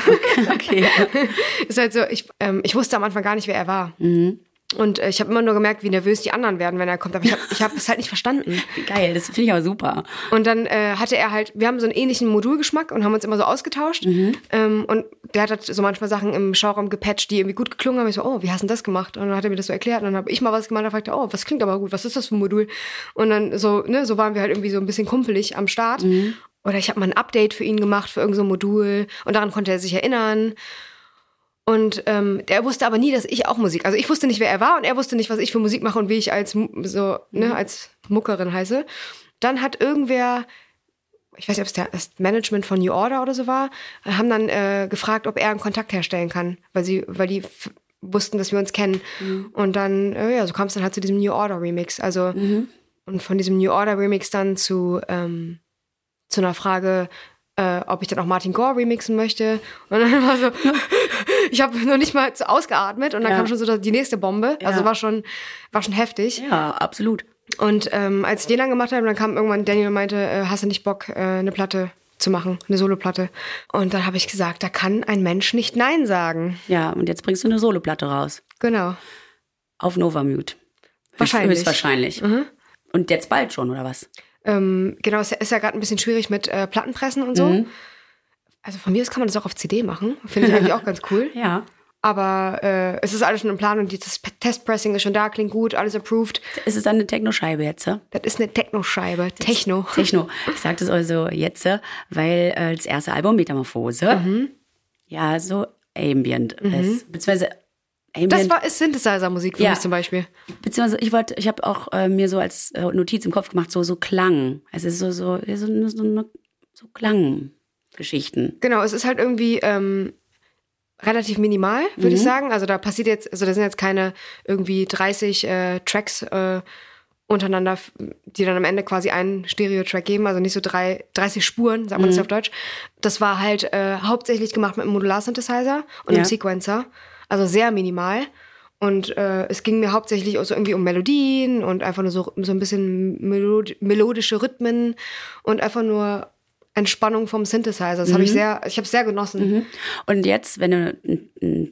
okay. (laughs) ist halt so, ich, ähm, ich wusste am Anfang gar nicht, wer er war. Mhm. Und äh, ich habe immer nur gemerkt, wie nervös die anderen werden, wenn er kommt. Aber ich habe ich hab (laughs) es halt nicht verstanden. Geil, das finde ich aber super. Und dann äh, hatte er halt, wir haben so einen ähnlichen Modulgeschmack und haben uns immer so ausgetauscht. Ähm, und der hat halt so manchmal Sachen im Schauraum gepatcht, die irgendwie gut geklungen haben. Ich so, oh, wie hast du das gemacht? Und dann hat er mir das so erklärt. Und dann habe ich mal was gemacht und fragte, oh, was klingt aber gut, was ist das für ein Modul? Und dann so, ne, so waren wir halt irgendwie so ein bisschen kumpelig am Start. Oder ich habe mal ein Update für ihn gemacht für irgendein so Modul und daran konnte er sich erinnern. Und ähm, der wusste aber nie, dass ich auch Musik. Also ich wusste nicht, wer er war und er wusste nicht, was ich für Musik mache und wie ich als so ne als Muckerin heiße. Dann hat irgendwer, ich weiß nicht, ob es der- das Management von New Order oder so war, haben dann äh, gefragt, ob er einen Kontakt herstellen kann, weil sie, weil die wussten, dass wir uns kennen. Und dann, äh, ja, so kam es dann halt zu diesem New Order Remix. Also und von diesem New Order Remix dann zu ähm, zu einer Frage, äh, ob ich dann auch Martin Gore remixen möchte. Und dann war so, (laughs) ich habe noch nicht mal ausgeatmet und dann Ja. kam schon so die nächste Bombe. Also Ja. war schon, war schon heftig. Ja, absolut. Und ähm, als ich den dann gemacht habe, dann kam irgendwann Daniel und meinte, äh, hast du nicht Bock, äh, eine Platte zu machen, eine Soloplatte? Und dann habe ich gesagt, da kann ein Mensch nicht Nein sagen. Ja, und jetzt bringst du eine Soloplatte raus. Genau. Auf Novamute. Wahrscheinlich. Höchstwahrscheinlich. Und jetzt bald schon, oder was? Ähm, genau, es ist ja gerade ein bisschen schwierig mit äh, Plattenpressen und so. Also von mir aus kann man das auch auf CD machen. Finde ich eigentlich auch ganz cool. (laughs) Ja. Aber äh, es ist alles schon im Plan und das Testpressing ist schon da, klingt gut, alles approved. Ist es dann eine Techno-Scheibe jetzt? Das ist eine Techno-Scheibe. Techno. (laughs) Techno. Ich sage das also jetzt, weil äh, das erste Album Metamorphose Mhm. ja so ambient ist. Beziehungsweise ambient. Das war, ist Synthesizer-Musik für Ja. mich zum Beispiel. Beziehungsweise ich wollte, ich habe auch äh, mir so als äh, Notiz im Kopf gemacht, so, so Klang. Es ist so, so, so, so, so, so Klanggeschichten. Genau, es ist halt irgendwie ähm, relativ minimal, würde ich sagen. Also da passiert jetzt, also da sind jetzt keine irgendwie 30 äh, Tracks äh, untereinander, die dann am Ende quasi einen Stereo-Track geben, also nicht so drei, 30 Spuren, sagt man das auf Deutsch. Das war halt äh, hauptsächlich gemacht mit einem Modular-Synthesizer und Ja. einem Sequencer, also sehr minimal. Und äh, es ging mir hauptsächlich auch so irgendwie um Melodien und einfach nur so, so ein bisschen melod melodische Rhythmen und einfach nur Entspannung vom Synthesizer. Das habe ich sehr, ich habe es sehr genossen. Und jetzt, wenn du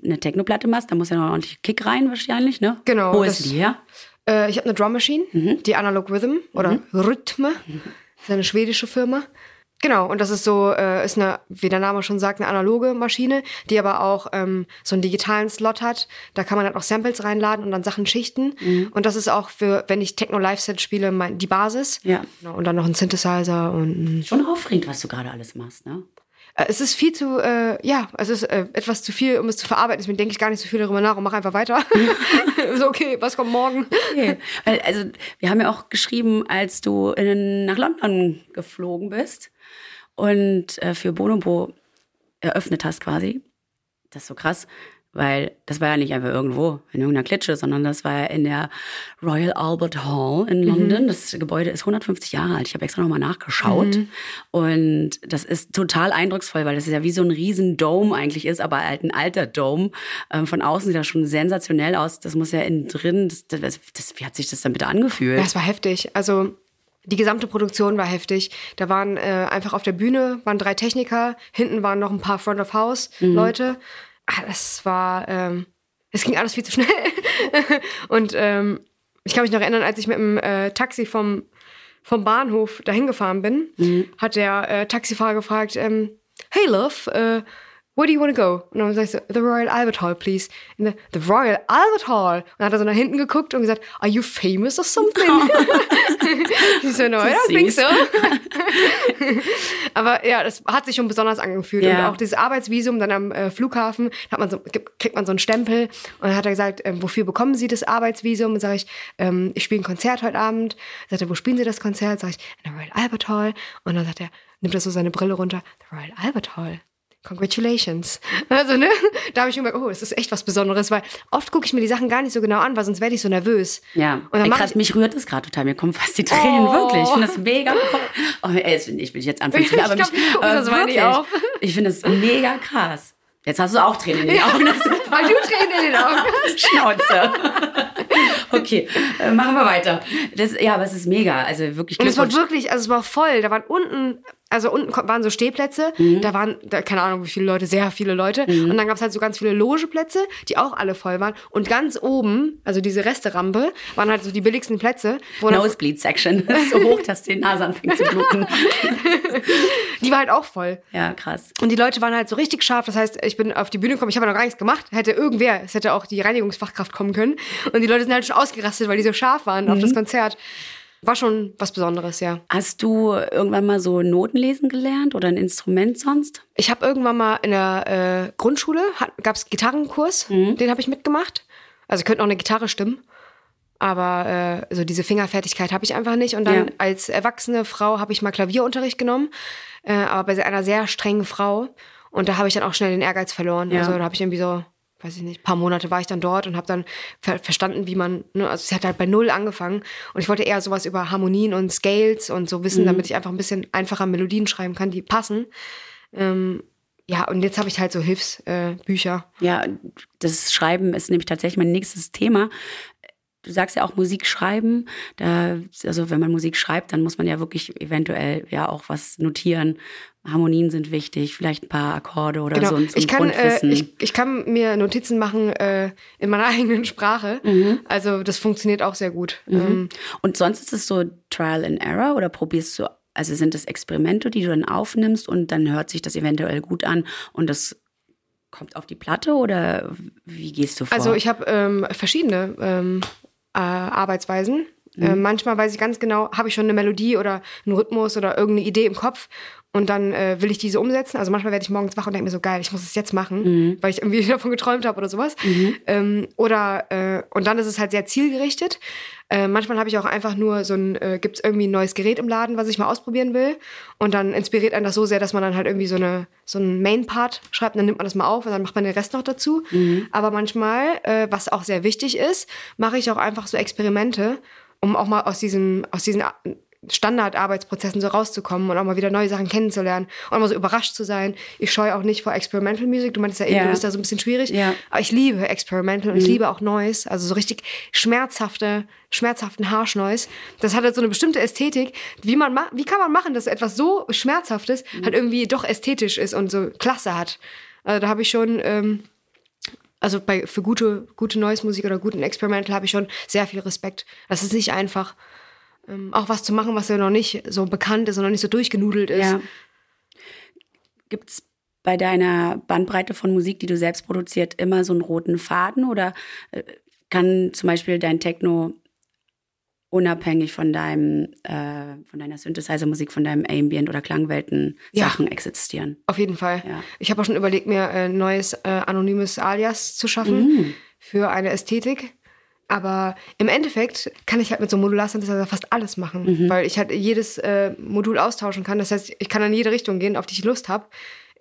eine Technoplatte machst, dann muss ja noch ordentlich Kick rein wahrscheinlich, ne? Genau, Wo das- ist die her? Äh, ich habe eine Drum Machine, die Analog Rhythm oder Rhythme. Das ist eine schwedische Firma. Genau, und das ist so, äh, ist eine, wie der Name schon sagt, eine analoge Maschine, die aber auch ähm, so einen digitalen Slot hat. Da kann man dann auch Samples reinladen und dann Sachen schichten. Und das ist auch für, wenn ich Techno Live Set spiele, mein, die Basis. Ja. Genau, und dann noch ein Synthesizer und Schon aufregend, was du gerade alles machst, ne? Äh, Es ist viel zu, äh, ja, es ist äh, etwas zu viel, um es zu verarbeiten. Deswegen denke ich gar nicht so viel darüber nach und mache einfach weiter. (laughs) (laughs) so, okay, was kommt morgen? Okay. Weil, also, wir haben ja auch geschrieben, als du in, nach London geflogen bist und äh, für Bonobo eröffnet hast quasi. Das ist so krass, weil das war ja nicht einfach irgendwo in irgendeiner Klitsche, sondern das war ja in der Royal Albert Hall in London. Das Gebäude ist 150 Jahre alt. Ich habe extra nochmal nachgeschaut. Und das ist total eindrucksvoll, weil das ist ja wie so ein riesen Dome eigentlich ist, aber halt ein alter Dome. Ähm, von außen sieht das schon sensationell aus. Das muss ja innen drin, das, das, das, wie hat sich das dann bitte angefühlt? Ja, es war heftig. Also die gesamte Produktion war heftig. Da waren äh, einfach auf der Bühne waren drei Techniker, hinten waren noch ein paar Front of House Leute. Ah, das war, ähm, es ging alles viel zu schnell. (laughs) Und ähm, ich kann mich noch erinnern, als ich mit dem äh, Taxi vom vom Bahnhof dahin gefahren bin, hat der äh, Taxifahrer gefragt, ähm, Hey Love, äh, where do you want to go? Und dann sag ich so, the Royal Albert Hall, please. The, the Royal Albert Hall. Und dann hat er so nach hinten geguckt und gesagt, are you famous or something? (laughs) ich so, no, I don't think so. (laughs) Aber ja, das hat sich schon besonders angefühlt. Ja. Und auch dieses Arbeitsvisum dann am äh, Flughafen, hat man so, kriegt man so einen Stempel. Und dann hat er gesagt, ähm, wofür bekommen Sie das Arbeitsvisum? Und sage ich, ähm, ich spiele ein Konzert heute Abend. Sagt er, wo spielen Sie das Konzert? Sag ich, in der Royal Albert Hall. Und dann sagt er, nimmt er so seine Brille runter, the Royal Albert Hall. Congratulations. Also, ne? Da habe ich mir gedacht, oh, das ist echt was Besonderes, weil oft gucke ich mir die Sachen gar nicht so genau an, weil sonst werde ich so nervös. Ja. Und ey, krass, ich, mich rührt das gerade total. Mir kommen fast die Tränen, oh. wirklich. Ich finde das mega (laughs) cool. Oh, ey, ich will jetzt anfangen (laughs) zu aber, mich, aber das wirklich, ich, ich finde das mega krass. Jetzt hast du auch Tränen in den Augen. (laughs) weil du Tränen in den Augen hast. Schnauze. Okay, äh, machen wir weiter. Das, ja, aber es ist mega. Also wirklich Und es war wirklich, also es war voll. Da waren unten also unten waren so Stehplätze, mhm. da waren, da, keine Ahnung wie viele Leute, sehr viele Leute. Mhm. Und dann gab es halt so ganz viele Logeplätze, die auch alle voll waren. Und ganz oben, also diese Resterampe, waren halt so die billigsten Plätze. Nosebleed Section. so hoch, dass die Nase anfängt zu bluten. (laughs) die war halt auch voll. Ja, krass. Und die Leute waren halt so richtig scharf. Das heißt, ich bin auf die Bühne gekommen, ich habe noch gar nichts gemacht. Hätte irgendwer, es hätte auch die Reinigungsfachkraft kommen können. Und die Leute sind halt schon ausgerastet, weil die so scharf waren mhm. auf das Konzert. War schon was Besonderes, ja. Hast du irgendwann mal so Noten lesen gelernt oder ein Instrument sonst? Ich habe irgendwann mal in der äh, Grundschule, gab es Gitarrenkurs, mhm. den habe ich mitgemacht. Also ich könnte auch eine Gitarre stimmen. Aber äh, so diese Fingerfertigkeit habe ich einfach nicht. Und dann ja. als erwachsene Frau habe ich mal Klavierunterricht genommen, äh, aber bei einer sehr strengen Frau. Und da habe ich dann auch schnell den Ehrgeiz verloren. Ja. Also da habe ich irgendwie so weiß ich nicht, paar Monate war ich dann dort und habe dann ver verstanden, wie man, ne, also es hat halt bei null angefangen und ich wollte eher sowas über Harmonien und Scales und so wissen, mhm. damit ich einfach ein bisschen einfacher Melodien schreiben kann, die passen. Ähm, ja, und jetzt habe ich halt so Hilfsbücher. Äh, ja, das Schreiben ist nämlich tatsächlich mein nächstes Thema du sagst ja auch Musik schreiben. Da, also wenn man Musik schreibt, dann muss man ja wirklich eventuell ja auch was notieren. Harmonien sind wichtig, vielleicht ein paar Akkorde oder genau. so. Ein, ich, kann, äh, ich, ich kann mir Notizen machen äh, in meiner (laughs) eigenen Sprache. Mhm. Also das funktioniert auch sehr gut. Mhm. Ähm, und sonst ist es so Trial and Error oder probierst du, also sind das Experimente, die du dann aufnimmst und dann hört sich das eventuell gut an und das kommt auf die Platte oder wie gehst du vor? Also ich habe ähm, verschiedene ähm, äh, Arbeitsweisen. Mhm. Äh, manchmal weiß ich ganz genau, habe ich schon eine Melodie oder einen Rhythmus oder irgendeine Idee im Kopf und dann äh, will ich diese umsetzen. Also manchmal werde ich morgens wach und denke mir so, geil, ich muss es jetzt machen, mhm. weil ich irgendwie (laughs) davon geträumt habe oder sowas. Mhm. Ähm, oder, äh, und dann ist es halt sehr zielgerichtet. Äh, manchmal habe ich auch einfach nur so ein, äh, gibt es irgendwie ein neues Gerät im Laden, was ich mal ausprobieren will. Und dann inspiriert einen das so sehr, dass man dann halt irgendwie so, eine, so einen Main-Part schreibt und dann nimmt man das mal auf und dann macht man den Rest noch dazu. Mhm. Aber manchmal, äh, was auch sehr wichtig ist, mache ich auch einfach so Experimente, um auch mal aus diesem, aus diesen Standardarbeitsprozessen so rauszukommen und auch mal wieder neue Sachen kennenzulernen und mal so überrascht zu sein. Ich scheue auch nicht vor Experimental Music. Du meintest ja eben, ja. du bist da so ein bisschen schwierig. Ja. Aber ich liebe Experimental und mhm. ich liebe auch Noise. Also so richtig schmerzhafte, schmerzhaften Harsh-Noise. Das hat halt so eine bestimmte Ästhetik. Wie, man wie kann man machen, dass etwas so Schmerzhaftes mhm. halt irgendwie doch ästhetisch ist und so Klasse hat? Also da habe ich schon... Ähm, also bei, für gute, gute Noise-Musik oder guten Experimental habe ich schon sehr viel Respekt. Das ist nicht einfach ähm, auch was zu machen, was ja noch nicht so bekannt ist und noch nicht so durchgenudelt ist. Ja. Gibt es bei deiner Bandbreite von Musik, die du selbst produziert, immer so einen roten Faden oder äh, kann zum Beispiel dein Techno unabhängig von deinem, äh, von deiner Synthesizer-Musik, von deinem Ambient oder Klangwelten-Sachen ja, existieren. Auf jeden Fall. Ja. Ich habe auch schon überlegt, mir ein neues äh, anonymes Alias zu schaffen mhm. für eine Ästhetik. Aber im Endeffekt kann ich halt mit so einem Modular-Synthesizer fast alles machen, mhm. weil ich halt jedes äh, Modul austauschen kann. Das heißt, ich kann in jede Richtung gehen, auf die ich Lust habe.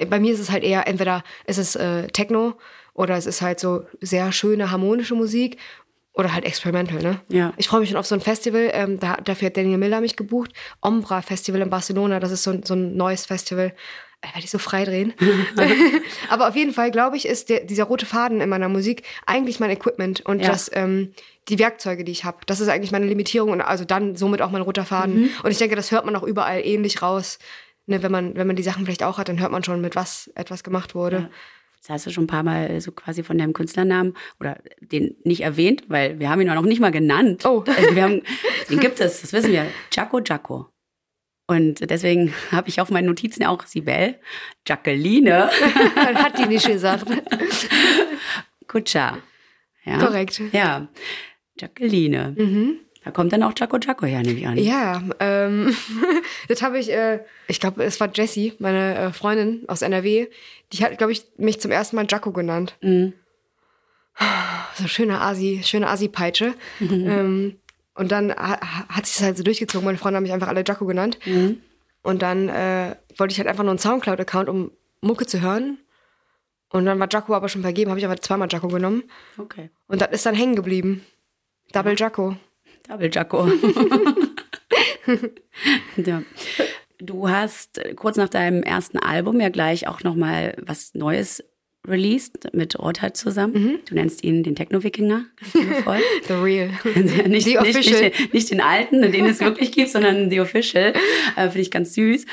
Bei mir ist es halt eher, entweder ist es äh, Techno oder es ist halt so sehr schöne harmonische Musik oder halt experimental, ne? Ja. Ich freue mich schon auf so ein Festival. Ähm, da, dafür hat Daniel Miller mich gebucht. Ombra Festival in Barcelona. Das ist so, so ein neues Festival werde ich so frei drehen. (laughs) (laughs) Aber auf jeden Fall, glaube ich, ist der, dieser rote Faden in meiner Musik eigentlich mein Equipment und ja. das, ähm, die Werkzeuge, die ich habe. Das ist eigentlich meine Limitierung und also dann somit auch mein roter Faden. Mhm. Und ich denke, das hört man auch überall ähnlich raus. Ne, wenn, man, wenn man die Sachen vielleicht auch hat, dann hört man schon, mit was etwas gemacht wurde. Ja. Das hast du schon ein paar Mal so quasi von deinem Künstlernamen oder den nicht erwähnt, weil wir haben ihn auch noch nicht mal genannt. Oh. Also wir haben, den gibt es, das wissen wir. Chaco Chaco. Und deswegen (laughs) habe ich auf meinen Notizen auch Sibel, Jacqueline. (laughs) Hat die nicht gesagt. (laughs) Kutscher. Ja. Korrekt. Ja, Jacqueline. Mhm. Da kommt dann auch Jaco Jaco her, nehme ich an. Ja, ähm, das habe ich, äh, ich glaube, es war Jessie, meine äh, Freundin aus NRW, die hat, glaube ich, mich zum ersten Mal Jaco genannt. Mhm. So schöne Asi, schöne Asi-Peitsche. Mhm. Ähm, und dann hat sich das halt so durchgezogen. Meine Freunde haben mich einfach alle Jaco genannt. Mhm. Und dann äh, wollte ich halt einfach nur einen Soundcloud-Account, um Mucke zu hören. Und dann war Jaco aber schon vergeben, habe ich aber zweimal Jaco genommen. Okay. Und das ist dann hängen geblieben. Double Jaco. Double Jaco. (laughs) ja. Du hast kurz nach deinem ersten Album ja gleich auch nochmal was Neues released mit Rothard zusammen. Mhm. Du nennst ihn den Techno-Wikinger. (laughs) The Real. (laughs) nicht, The Official. Nicht, nicht, nicht, den alten, den es (laughs) wirklich gibt, sondern The Official. Äh, Finde ich ganz süß.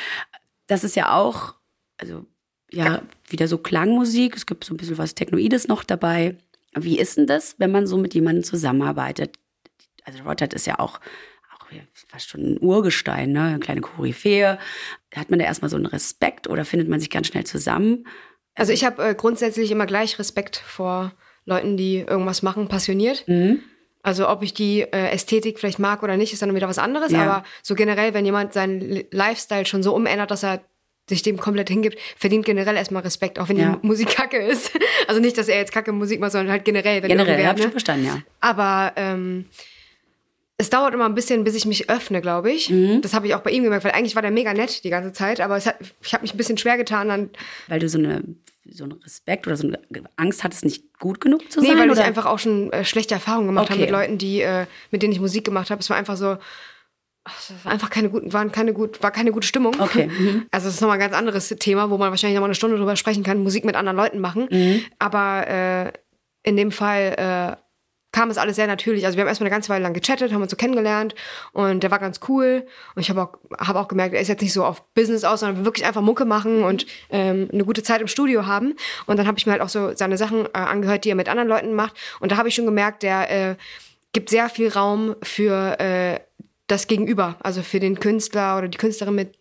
Das ist ja auch, also ja, ja, wieder so Klangmusik. Es gibt so ein bisschen was Technoides noch dabei. Wie ist denn das, wenn man so mit jemandem zusammenarbeitet? Also Rothard ist ja auch fast schon ein Urgestein, ne? eine kleine Koryphäe. Hat man da erstmal so einen Respekt oder findet man sich ganz schnell zusammen? Also ich habe äh, grundsätzlich immer gleich Respekt vor Leuten, die irgendwas machen, passioniert. Mhm. Also ob ich die äh, Ästhetik vielleicht mag oder nicht, ist dann wieder was anderes. Ja. Aber so generell, wenn jemand seinen Lifestyle schon so umändert, dass er sich dem komplett hingibt, verdient generell erstmal Respekt, auch wenn ja. die (laughs) Musik kacke ist. Also nicht, dass er jetzt kacke Musik macht, sondern halt generell. Wenn generell, ich ne? schon verstanden, ja. Aber ähm, es dauert immer ein bisschen, bis ich mich öffne, glaube ich. Mhm. Das habe ich auch bei ihm gemerkt, weil eigentlich war der mega nett die ganze Zeit, aber hat, ich habe mich ein bisschen schwer getan. Dann weil du so eine so einen Respekt oder so eine Angst hattest, nicht gut genug zu sein? Nee, weil oder? ich einfach auch schon äh, schlechte Erfahrungen gemacht okay. habe mit Leuten, die, äh, mit denen ich Musik gemacht habe. Es war einfach so, es war einfach keine guten, waren keine gut, war keine gute Stimmung. Okay. (laughs) Mhm. Also es ist nochmal ein ganz anderes Thema, wo man wahrscheinlich nochmal eine Stunde drüber sprechen kann, Musik mit anderen Leuten machen. Mhm. Aber äh, in dem Fall äh, kam es alles sehr natürlich. Also wir haben erstmal eine ganze Weile lang gechattet, haben uns so kennengelernt und der war ganz cool. Und ich habe auch, hab auch gemerkt, er ist jetzt nicht so auf Business aus, sondern wirklich einfach Mucke machen und ähm, eine gute Zeit im Studio haben. Und dann habe ich mir halt auch so seine Sachen äh, angehört, die er mit anderen Leuten macht. Und da habe ich schon gemerkt, der äh, gibt sehr viel Raum für äh, das Gegenüber, also für den Künstler oder die Künstlerin, mit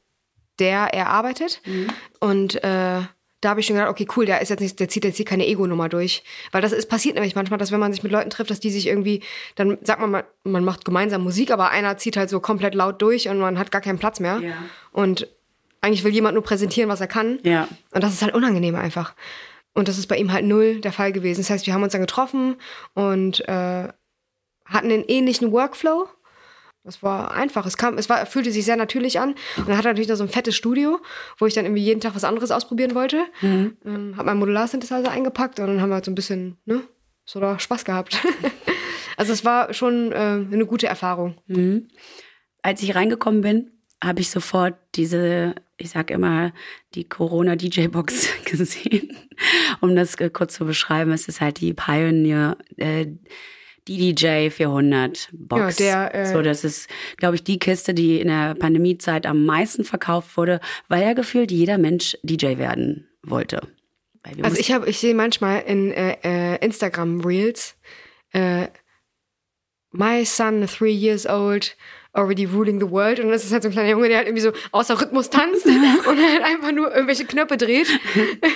der er arbeitet. Mhm. Und äh, da habe ich schon gedacht, okay, cool, der ist jetzt nicht, der zieht jetzt hier keine Ego-Nummer durch. Weil das ist passiert nämlich manchmal, dass wenn man sich mit Leuten trifft, dass die sich irgendwie, dann sagt man mal, man macht gemeinsam Musik, aber einer zieht halt so komplett laut durch und man hat gar keinen Platz mehr. Ja. Und eigentlich will jemand nur präsentieren, was er kann. Ja. Und das ist halt unangenehm einfach. Und das ist bei ihm halt null der Fall gewesen. Das heißt, wir haben uns dann getroffen und äh, hatten einen ähnlichen Workflow. Das war einfach. Es kam, es war, fühlte sich sehr natürlich an. Und dann hatte er natürlich noch so ein fettes Studio, wo ich dann irgendwie jeden Tag was anderes ausprobieren wollte. Mhm. Ähm, hab meinen Modular-Synthesizer eingepackt und dann haben wir halt so ein bisschen, ne, so da Spaß gehabt. (laughs) also es war schon äh, eine gute Erfahrung. Mhm. Als ich reingekommen bin, habe ich sofort diese, ich sag immer, die Corona-DJ-Box (laughs) gesehen. um das kurz zu beschreiben, es ist halt die Pioneer, äh, DDJ 400 Box. Ja, der, äh so, das ist, glaube ich, die Kiste, die in der Pandemiezeit am meisten verkauft wurde, weil ja gefühlt jeder Mensch DJ werden wollte. Also ich habe, ich sehe manchmal in äh, äh, Instagram Reels, äh, my son, three years old, already ruling the world. Und das ist halt so ein kleiner Junge, der halt irgendwie so außer Rhythmus tanzt (laughs) und halt einfach nur irgendwelche Knöpfe dreht.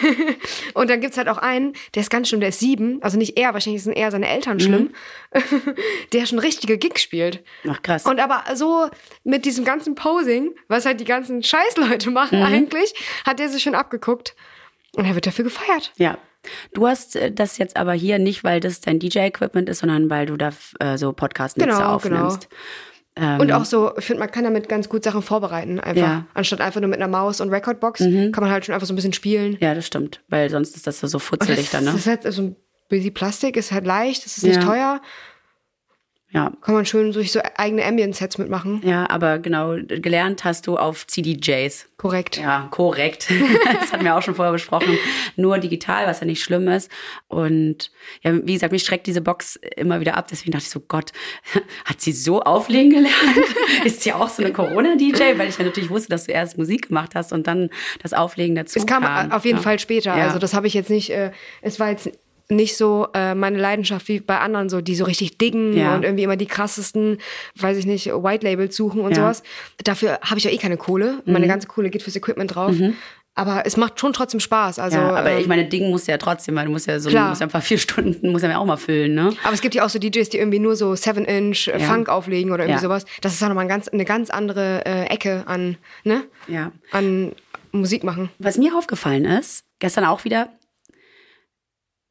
(laughs) und dann gibt's halt auch einen, der ist ganz schlimm, der ist sieben, also nicht er, wahrscheinlich sind eher seine Eltern schlimm, mhm. (laughs) der schon richtige Gigs spielt. Ach krass. Und aber so mit diesem ganzen Posing, was halt die ganzen Scheißleute machen mhm. eigentlich, hat der sich schon abgeguckt. Und er wird dafür gefeiert. Ja. Du hast äh, das jetzt aber hier nicht, weil das dein DJ-Equipment ist, sondern weil du da äh, so Podcast-Mixer genau, aufnimmst. Genau. Ähm, und auch so, ich finde, man kann damit ganz gut Sachen vorbereiten, einfach. Ja. Anstatt einfach nur mit einer Maus und Recordbox, mhm. kann man halt schon einfach so ein bisschen spielen. Ja, das stimmt. Weil sonst ist das so futzelig dann, ne? Das ist halt so ein bisschen Plastik, ist halt leicht, es ist nicht ja. teuer. Ja. Kann man schön durch so eigene Ambient-Sets mitmachen. Ja, aber genau, gelernt hast du auf CDJs. Korrekt. Ja, korrekt. (laughs) das hatten wir auch schon vorher besprochen. Nur digital, was ja nicht schlimm ist. Und ja, wie gesagt, mich schreckt diese Box immer wieder ab. Deswegen dachte ich so, Gott, (laughs) hat sie so auflegen gelernt? (laughs) ist sie auch so eine Corona-DJ? Weil ich ja natürlich wusste, dass du erst Musik gemacht hast und dann das Auflegen dazu Es kam, kam. auf jeden ja. Fall später. Ja. Also das habe ich jetzt nicht, äh, es war jetzt nicht so äh, meine Leidenschaft wie bei anderen, so die so richtig diggen ja. und irgendwie immer die krassesten, weiß ich nicht, White Labels suchen und ja. sowas. Dafür habe ich ja eh keine Kohle. Mhm. Meine ganze Kohle geht fürs Equipment drauf. Mhm. Aber es macht schon trotzdem Spaß. Also, ja, aber ähm, ich meine, Dingen musst du ja trotzdem, weil du musst ja so musst ja ein paar vier Stunden, musst ja auch mal füllen, ne? Aber es gibt ja auch so DJs, die irgendwie nur so 7-Inch äh, ja. Funk auflegen oder irgendwie ja. sowas. Das ist ja nochmal ein ganz, eine ganz andere äh, Ecke an, ne? Ja. An Musik machen. Was mir aufgefallen ist, gestern auch wieder,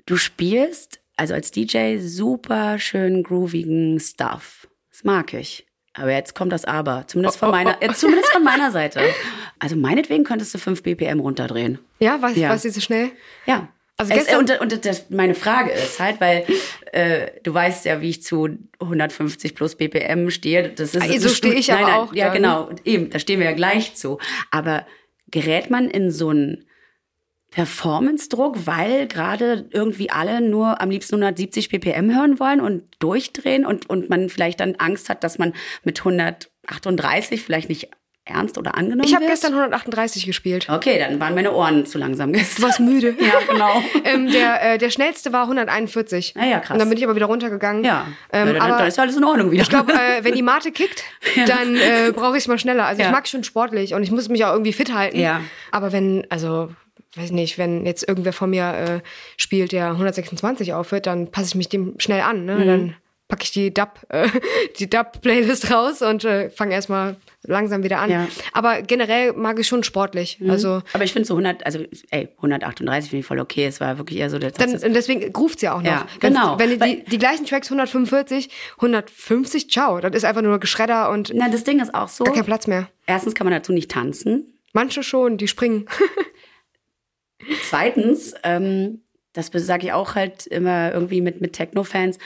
Du spielst also als DJ super schön groovigen Stuff. Das mag ich. Aber jetzt kommt das Aber. Zumindest von meiner, jetzt zumindest von meiner Seite. Also meinetwegen könntest du 5 BPM runterdrehen. Ja, was, Ja. was ist so schnell? Ja. Also es, und und das, meine Frage ist halt, weil äh, du weißt ja, wie ich zu 150 plus BPM stehe. Das ist, Ah, so stehe ich nein, aber nein, auch Ja, da, ne? genau. Und eben, da stehen wir ja gleich zu. Aber gerät man in so einen Performance-Druck, weil gerade irgendwie alle nur am liebsten 170 BPM hören wollen und durchdrehen und, und man vielleicht dann Angst hat, dass man mit 138 vielleicht nicht ernst oder angenommen Ich habe gestern 138 gespielt. Okay, dann waren meine Ohren zu langsam Du gestern. warst müde. (laughs) Ja, genau. (laughs) ähm, der, äh, der schnellste war 141. Ah ja, krass. Und dann bin ich aber wieder runtergegangen. Ja, Ähm, ja, dann, aber dann ist alles in Ordnung wieder. ich glaube, äh, (laughs) wenn die Mate kickt, dann äh, brauche ich es mal schneller. Also Ja. ich mag schon sportlich und ich muss mich auch irgendwie fit halten. Ja. Aber wenn, also weiß nicht, wenn jetzt irgendwer von mir äh, spielt, der 126 aufhört, dann passe ich mich dem schnell an. Mhm. Ne? Dann packe ich die Dub, äh, (laughs) die Dub-Playlist raus und äh, fange erstmal langsam wieder an. Ja. Aber generell mag ich schon sportlich. Also Aber ich finde so 100, also ey, 138 finde ich voll okay. Es war wirklich eher so, dass Dann, deswegen ruft's ja auch noch. Ja, genau. Wenn die, Weil- die, die gleichen Tracks 145, 150, ciao. Das ist einfach nur Geschredder und na, das Ding ist auch so. gar kein Platz mehr. Erstens kann man dazu nicht tanzen. Manche schon, die springen. (laughs) Zweitens, ähm, das sage ich auch halt immer irgendwie mit, mit Techno-Fans,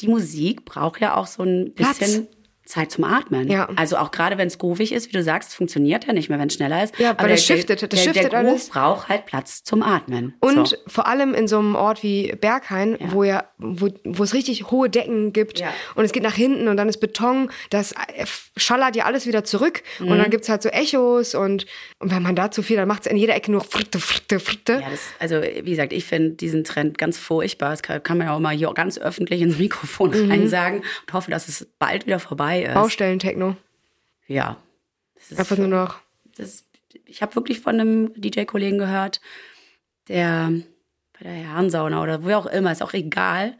die Musik braucht ja auch so ein Platz. Zeit zum Atmen. Ja. Also auch gerade wenn es groovig ist, wie du sagst, funktioniert ja nicht mehr, wenn es schneller ist. Ja, Aber weil der, das shiftet, das der, shiftet der Groove alles. braucht halt Platz zum Atmen. Und so. vor allem in so einem Ort wie Berghain, wo ja, wo, wo es richtig hohe Decken gibt Ja. und es geht nach hinten und dann ist Beton, das äh, schallert ja alles wieder zurück und Mhm. dann gibt's halt so Echos und, und wenn man da zu viel, dann macht's in jeder Ecke nur fritte, fritte, fritte. Ja, das, also wie gesagt, ich finde diesen Trend ganz furchtbar. Das kann, kann man ja auch mal hier ganz öffentlich ins Mikrofon Mhm. rein sagen und hoffe, dass es bald wieder vorbei ist. Baustellen-Techno. Ja. Das ist Einfach nur noch. das, ich habe wirklich von einem DJ-Kollegen gehört, der bei der Herrensauna oder wo auch immer, ist auch egal,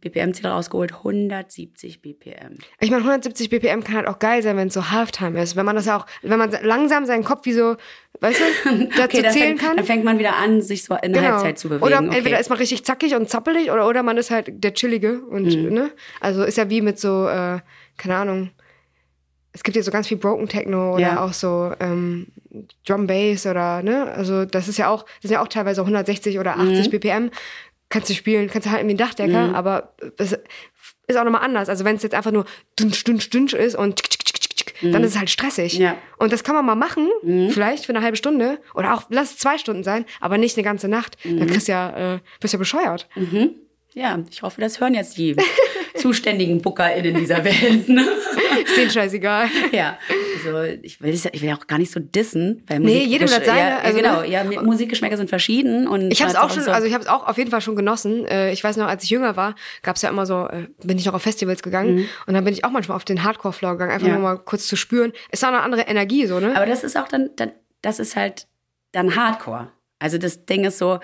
BPM-Ziel rausgeholt, 170 BPM. Ich meine, 170 BPM kann halt auch geil sein, wenn es so Halftime ist. Wenn man das ja auch, wenn man langsam seinen Kopf wie so, weißt du, (laughs) dazu dann zählen fängt, kann. dann fängt man wieder an, sich so in der Halbzeit zu bewegen. Oder okay. entweder ist man richtig zackig und zappelig oder, oder man ist halt der Chillige und, Mhm. ne? Also ist ja wie mit so, äh, keine Ahnung. Es gibt ja so ganz viel Broken Techno oder Ja. auch so ähm, Drum Bass oder, ne? Also das ist ja auch, das sind ja auch teilweise 160 oder Mhm. 80 BPM. Kannst du spielen, kannst du halten wie ein Dachdecker, aber es ist auch nochmal anders. Also wenn es jetzt einfach nur dünsch, dünsch, dünsch ist und tsk, tsk, tsk, tsk, dann ist es halt stressig. Mhm. Ja. Mhm. Und das kann man mal machen, vielleicht für eine halbe Stunde oder auch, lass es zwei Stunden sein, aber nicht eine ganze Nacht. Mhm. Dann kriegst du ja, äh, wirst ja bescheuert. ja, ich hoffe, das hören jetzt die (laughs) zuständigen BookerInnen dieser Welt. Ne? Ist denen scheißegal. Ja, also ich will, ich will auch gar nicht so dissen. Weil Nee, jedem das seine, Ja, also, genau, ne? ja, Musikgeschmäcker sind verschieden. Und Ich habe es auch schon, so- also ich habe es auch auf jeden Fall schon genossen. Äh, ich weiß noch, als ich jünger war, gab es ja immer so, äh, bin ich noch auf Festivals gegangen und dann bin ich auch manchmal auf den Hardcore-Floor gegangen, einfach Mhm. Ja. nur mal kurz zu spüren. Es war eine andere Energie, so, ne? Aber das ist auch dann, dann, das ist halt dann Hardcore. Also das Ding ist so,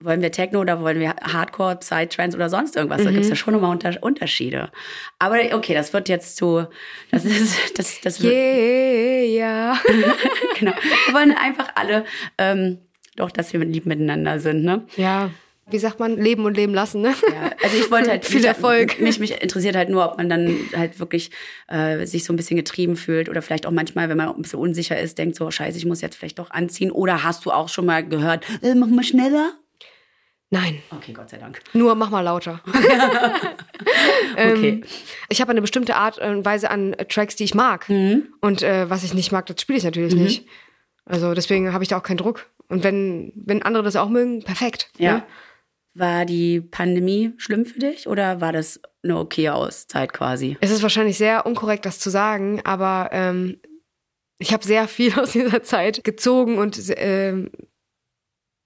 wollen wir Techno oder wollen wir Hardcore, Psytrance oder sonst irgendwas? Da Mhm. gibt's ja schon nochmal Unter Unterschiede. Aber okay, das wird jetzt zu, das ist, das, das Yeah. (laughs) genau. Wir wollen einfach alle, ähm, doch, dass wir lieb miteinander sind, ne? ja. Wie sagt man? Leben und leben lassen, ne? Ja, also ich wollte halt (laughs) Viel mich, Erfolg. Mich, mich interessiert halt nur, ob man dann halt wirklich äh, sich so ein bisschen getrieben fühlt oder vielleicht auch manchmal, wenn man ein bisschen unsicher ist, denkt so, oh, scheiße, ich muss jetzt vielleicht doch anziehen. Oder hast du auch schon mal gehört, äh, mach mal schneller? Nein, Okay, Gott sei Dank. nur mach mal lauter. (laughs) (laughs) Okay. Ich habe eine bestimmte Art und Weise an äh, Tracks, die ich mag. Mhm. Und äh, was ich nicht mag, das spiele ich natürlich nicht. Also deswegen habe ich da auch keinen Druck. Und wenn, wenn andere das auch mögen, perfekt. Ja. Ne? War die Pandemie schlimm für dich oder war das eine okay Auszeit quasi? Es ist wahrscheinlich sehr unkorrekt, das zu sagen, aber ähm, ich habe sehr viel (laughs) aus dieser Zeit gezogen und ähm,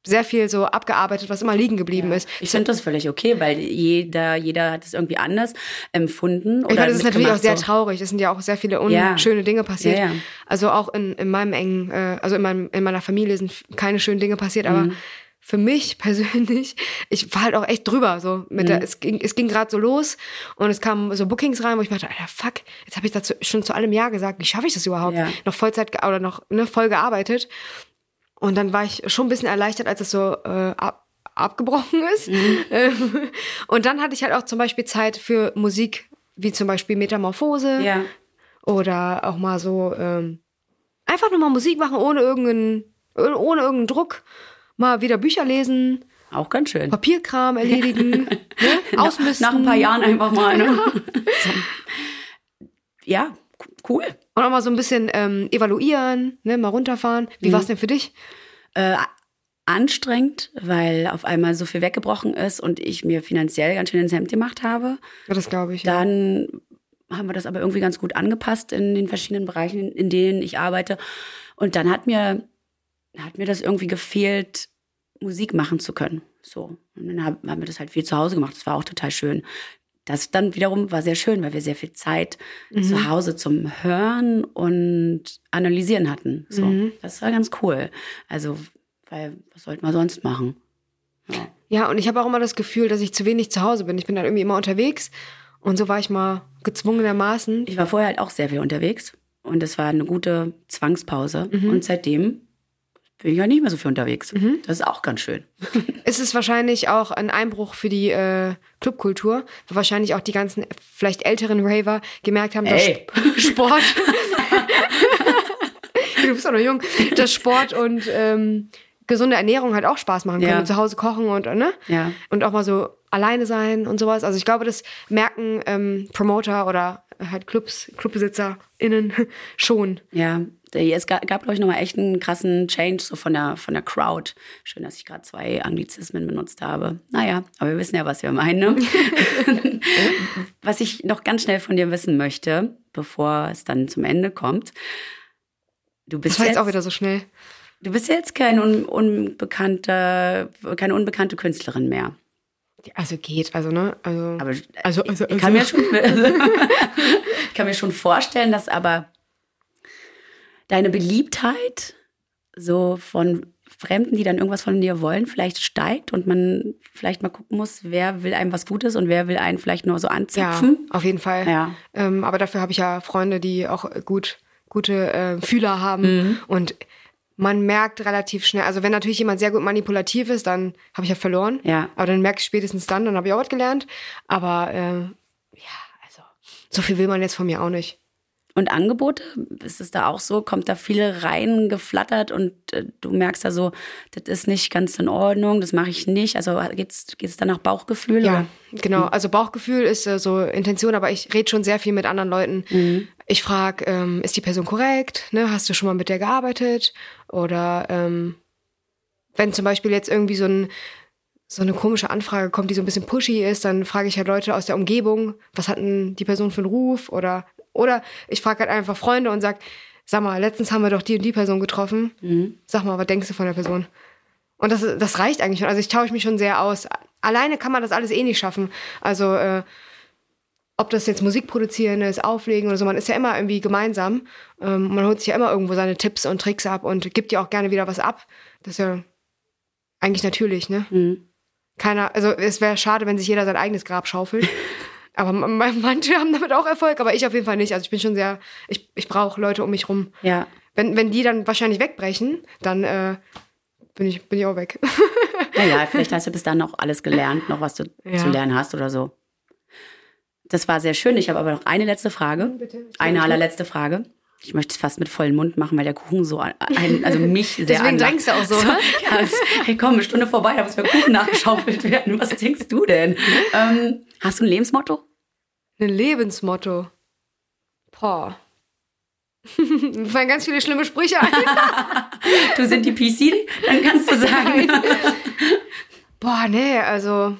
sehr viel so abgearbeitet, was immer liegen geblieben ist. Ich finde das völlig okay, weil jeder, jeder hat es irgendwie anders empfunden. Ich meine, das ist natürlich auch sehr so. traurig. Es sind ja auch sehr viele Ja. unschöne Dinge passiert. Ja, ja. Also auch in, in meinem engen, äh, also in, meinem, in meiner Familie sind keine schönen Dinge passiert, aber Mhm. für mich (laughs) persönlich, ich war halt auch echt drüber. So mit Mhm. der, es ging, es ging gerade so los und es kamen so Bookings rein, wo ich dachte, Alter, fuck, jetzt habe ich dazu schon zu allem Ja gesagt. Wie schaffe ich das überhaupt? Ja. Noch Vollzeit oder noch ne, voll gearbeitet. Und dann war ich schon ein bisschen erleichtert, als es so äh, ab, abgebrochen (laughs) ist. Ähm, Und dann hatte ich halt auch zum Beispiel Zeit für Musik, wie zum Beispiel Metamorphose, Ja. Oder auch mal so ähm, einfach nur mal Musik machen ohne irgendeinen, ohne irgendeinen Druck. Mal wieder Bücher lesen. Auch ganz schön. Papierkram erledigen, (laughs) ne? ausmisten. Nach ein paar Jahren einfach mal. Ne? (laughs) ja, cool. Und auch mal so ein bisschen ähm, evaluieren, ne? mal runterfahren. Wie mhm. war es denn für dich? Äh, anstrengend, weil auf einmal so viel weggebrochen ist und ich mir finanziell ganz schön ins Hemd gemacht habe. Ja, das glaube ich. Dann ja. haben wir das aber irgendwie ganz gut angepasst in den verschiedenen Bereichen, in denen ich arbeite. Und dann hat mir, hat mir das irgendwie gefehlt, Musik machen zu können. So. Und dann haben wir das halt viel zu Hause gemacht. Das war auch total schön. Das dann wiederum war sehr schön, weil wir sehr viel Zeit mhm. zu Hause zum Hören und Analysieren hatten. So. Mhm. Das war ganz cool. Also, weil, was sollten wir sonst machen? Ja, ja und ich habe auch immer das Gefühl, dass ich zu wenig zu Hause bin. Ich bin dann irgendwie immer unterwegs. Und so war ich mal gezwungenermaßen. Ich war vorher halt auch sehr viel unterwegs. Und es war eine gute Zwangspause. Mhm. Und seitdem bin ich ja nicht mehr so viel unterwegs. Mhm. Das ist auch ganz schön. (laughs) Es ist wahrscheinlich auch ein Einbruch für die äh, Clubkultur, wo wahrscheinlich auch die ganzen vielleicht älteren Raver gemerkt haben, dass Ey. (laughs) Sport. (laughs) du bist auch noch jung, dass Sport und ähm, gesunde Ernährung halt auch Spaß machen können. Ja. zu Hause kochen und ne? Ja. Und auch mal so alleine sein und sowas. Also ich glaube, das merken ähm, Promoter oder halt Clubs, ClubbesitzerInnen schon. Ja, es gab, gab glaube ich, nochmal echt einen krassen Change so von der, von der Crowd. Schön, dass ich gerade zwei Anglizismen benutzt habe. Naja, aber wir wissen ja, was wir meinen. Ne? (laughs) was ich noch ganz schnell von dir wissen möchte, bevor es dann zum Ende kommt. Du bist das war jetzt, jetzt auch wieder so schnell. Du bist jetzt kein un, unbekannter, keine unbekannte Künstlerin mehr. Also geht, also ne, also. Aber also, also, also. Ich, kann mir schon, also, (laughs) (laughs) ich kann mir schon vorstellen, dass aber deine Beliebtheit so von Fremden, die dann irgendwas von dir wollen, vielleicht steigt und man vielleicht mal gucken muss, wer will einem was Gutes und wer will einen vielleicht nur so anzapfen. Ja, auf jeden Fall. Ja. Ähm, aber dafür habe ich ja Freunde, die auch gut gute äh, Fühler haben mhm. und man merkt relativ schnell, also wenn natürlich jemand sehr gut manipulativ ist, dann habe ich ja verloren. Ja. Aber dann merke ich spätestens dann, dann habe ich auch was gelernt. Aber äh, ja, also so viel will man jetzt von mir auch nicht. Und Angebote, ist es da auch so? Kommt da viel reingeflattert und äh, du merkst da so, das ist nicht ganz in Ordnung, das mache ich nicht. Also geht es dann nach Bauchgefühl? Ja, oder? genau. Also Bauchgefühl ist äh, so Intention, aber ich rede schon sehr viel mit anderen Leuten. Mhm. Ich frage, ähm, ist die Person korrekt? Ne? Hast du schon mal mit der gearbeitet? Oder ähm, wenn zum Beispiel jetzt irgendwie so ein so eine komische Anfrage kommt, die so ein bisschen pushy ist, dann frage ich halt Leute aus der Umgebung, was hat denn die Person für einen Ruf oder oder ich frage halt einfach Freunde und sag, sag mal, letztens haben wir doch die und die Person getroffen. Mhm. Sag mal, was denkst du von der Person? Und das, das reicht eigentlich schon. Also ich tausche mich schon sehr aus. Alleine kann man das alles eh nicht schaffen. Also äh, ob das jetzt Musik produzieren ist, auflegen oder so, man ist ja immer irgendwie gemeinsam. Ähm, man holt sich ja immer irgendwo seine Tipps und Tricks ab und gibt ja auch gerne wieder was ab. Das ist ja eigentlich natürlich, ne? Mhm. Keiner, also es wäre schade, wenn sich jeder sein eigenes Grab schaufelt. (laughs) Aber manche haben damit auch Erfolg, aber ich auf jeden Fall nicht. Also ich bin schon sehr, ich, ich brauche Leute um mich rum. Ja. Wenn, wenn die dann wahrscheinlich wegbrechen, dann äh, bin, ich, bin ich auch weg. (laughs) naja, vielleicht hast du bis dann noch alles gelernt, noch was du ja. zu lernen hast oder so. Das war sehr schön. Ich habe aber noch eine letzte Frage. Bitte. Eine allerletzte Frage. Ich möchte es fast mit vollem Mund machen, weil der Kuchen so ein, also mich (laughs) sehr Deswegen denkst du auch so, ne? ja, es, hey komm, eine Stunde vorbei, da muss mir Kuchen nachgeschaufelt (laughs) werden. Was denkst du denn? Ähm, hast du ein Lebensmotto? Ein Lebensmotto? Boah. Mir (laughs) fallen ganz viele schlimme Sprüche ein. (laughs) du sind die PC? Dann kannst du sagen. Boah, nee, also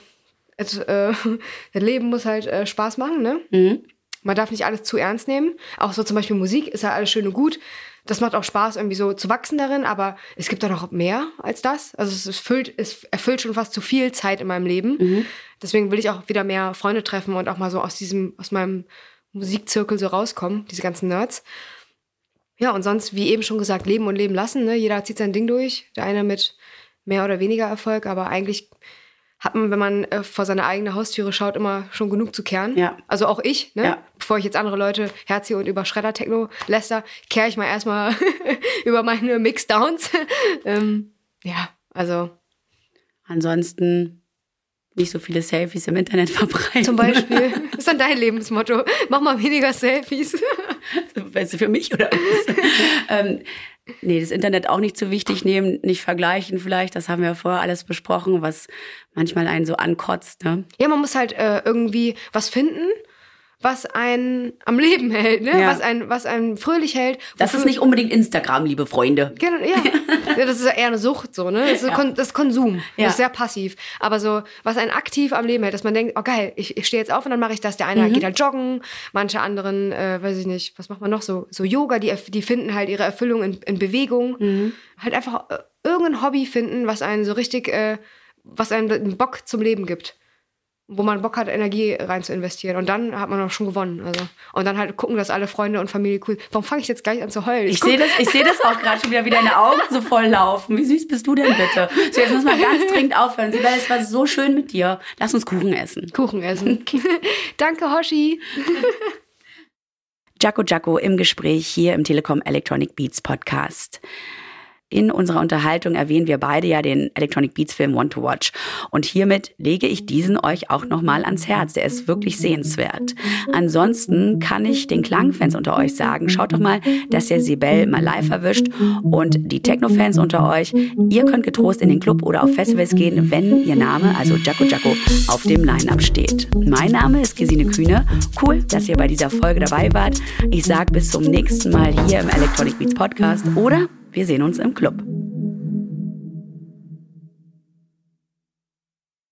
es, äh, (laughs) das Leben muss halt äh, Spaß machen, ne? Mhm. Man darf nicht alles zu ernst nehmen. Auch so zum Beispiel Musik ist ja alles schön und gut. Das macht auch Spaß, irgendwie so zu wachsen darin, aber es gibt doch noch mehr als das. Also es, erfüllt, es erfüllt schon fast zu viel Zeit in meinem Leben. Mhm. Deswegen will ich auch wieder mehr Freunde treffen und auch mal so aus diesem, aus meinem Musikzirkel so rauskommen, diese ganzen Nerds. Ja, und sonst, wie eben schon gesagt, leben und leben lassen. Ne? Jeder zieht sein Ding durch. Der eine mit mehr oder weniger Erfolg, aber eigentlich hat man, wenn man äh, vor seine eigene Haustüre schaut, immer schon genug zu kehren. Ja. Also auch ich, ne? Ja. Bevor ich jetzt andere Leute herziehe und über Schredder-Techno läster, kehre ich mal erstmal (laughs) über meine Mixdowns. (laughs) ähm, ja, also. Ansonsten nicht so viele Selfies im Internet verbreiten. Zum Beispiel. (laughs) Das ist dann dein Lebensmotto. Mach mal weniger Selfies. Weißt du, für mich oder was? ähm, nee, das Internet auch nicht zu wichtig nehmen, nicht vergleichen vielleicht. Das haben wir vorher alles besprochen, was manchmal einen so ankotzt. Ne? Ja, man muss halt äh, irgendwie was finden, was einen am Leben hält, ne? Ja. was, einen, was einen fröhlich hält. Das ist nicht unbedingt Instagram, liebe Freunde. Genau, ja. (laughs) ja. Das ist eher eine Sucht, so, ne? Das ist, Kon das ist Konsum. Ja. Das ist sehr passiv. Aber so, was einen aktiv am Leben hält, dass man denkt, oh geil, ich, ich stehe jetzt auf und dann mache ich das. Der eine Mhm. geht halt joggen, manche anderen, äh, weiß ich nicht, was macht man noch so? So Yoga, die, die finden halt ihre Erfüllung in, in Bewegung. Mhm. Halt einfach äh, irgendein Hobby finden, was einen so richtig, äh, was einen Bock zum Leben gibt. Wo man Bock hat, Energie rein zu investieren. Und dann hat man auch schon gewonnen. Also. Und dann halt gucken, dass alle Freunde und Familie cool. Warum fange ich jetzt gleich an zu heulen? Ich guck- sehe das, ich sehe das auch gerade schon wieder, wie deine Augen so voll laufen. Wie süß bist du denn bitte? So, jetzt muss man ganz (laughs) dringend aufhören. Sibel, es war so schön mit dir. Lass uns Kuchen essen. Kuchen essen. (laughs) Danke, Hoshi. Jaco Jaco im Gespräch hier im Telekom Electronic Beats Podcast. In unserer Unterhaltung erwähnen wir beide ja den Electronic Beats Film Want to Watch. Und hiermit lege ich diesen euch auch nochmal ans Herz. Der ist wirklich sehenswert. Ansonsten kann ich den Klangfans unter euch sagen, schaut doch mal, dass ihr Sibel mal live erwischt. Und die Techno-Fans unter euch, ihr könnt getrost in den Club oder auf Festivals gehen, wenn ihr Name, also Jaco Jaco, auf dem Line-Up steht. Mein Name ist Gesine Kühne. Cool, dass ihr bei dieser Folge dabei wart. Ich sage bis zum nächsten Mal hier im Electronic Beats Podcast oder wir sehen uns im Club.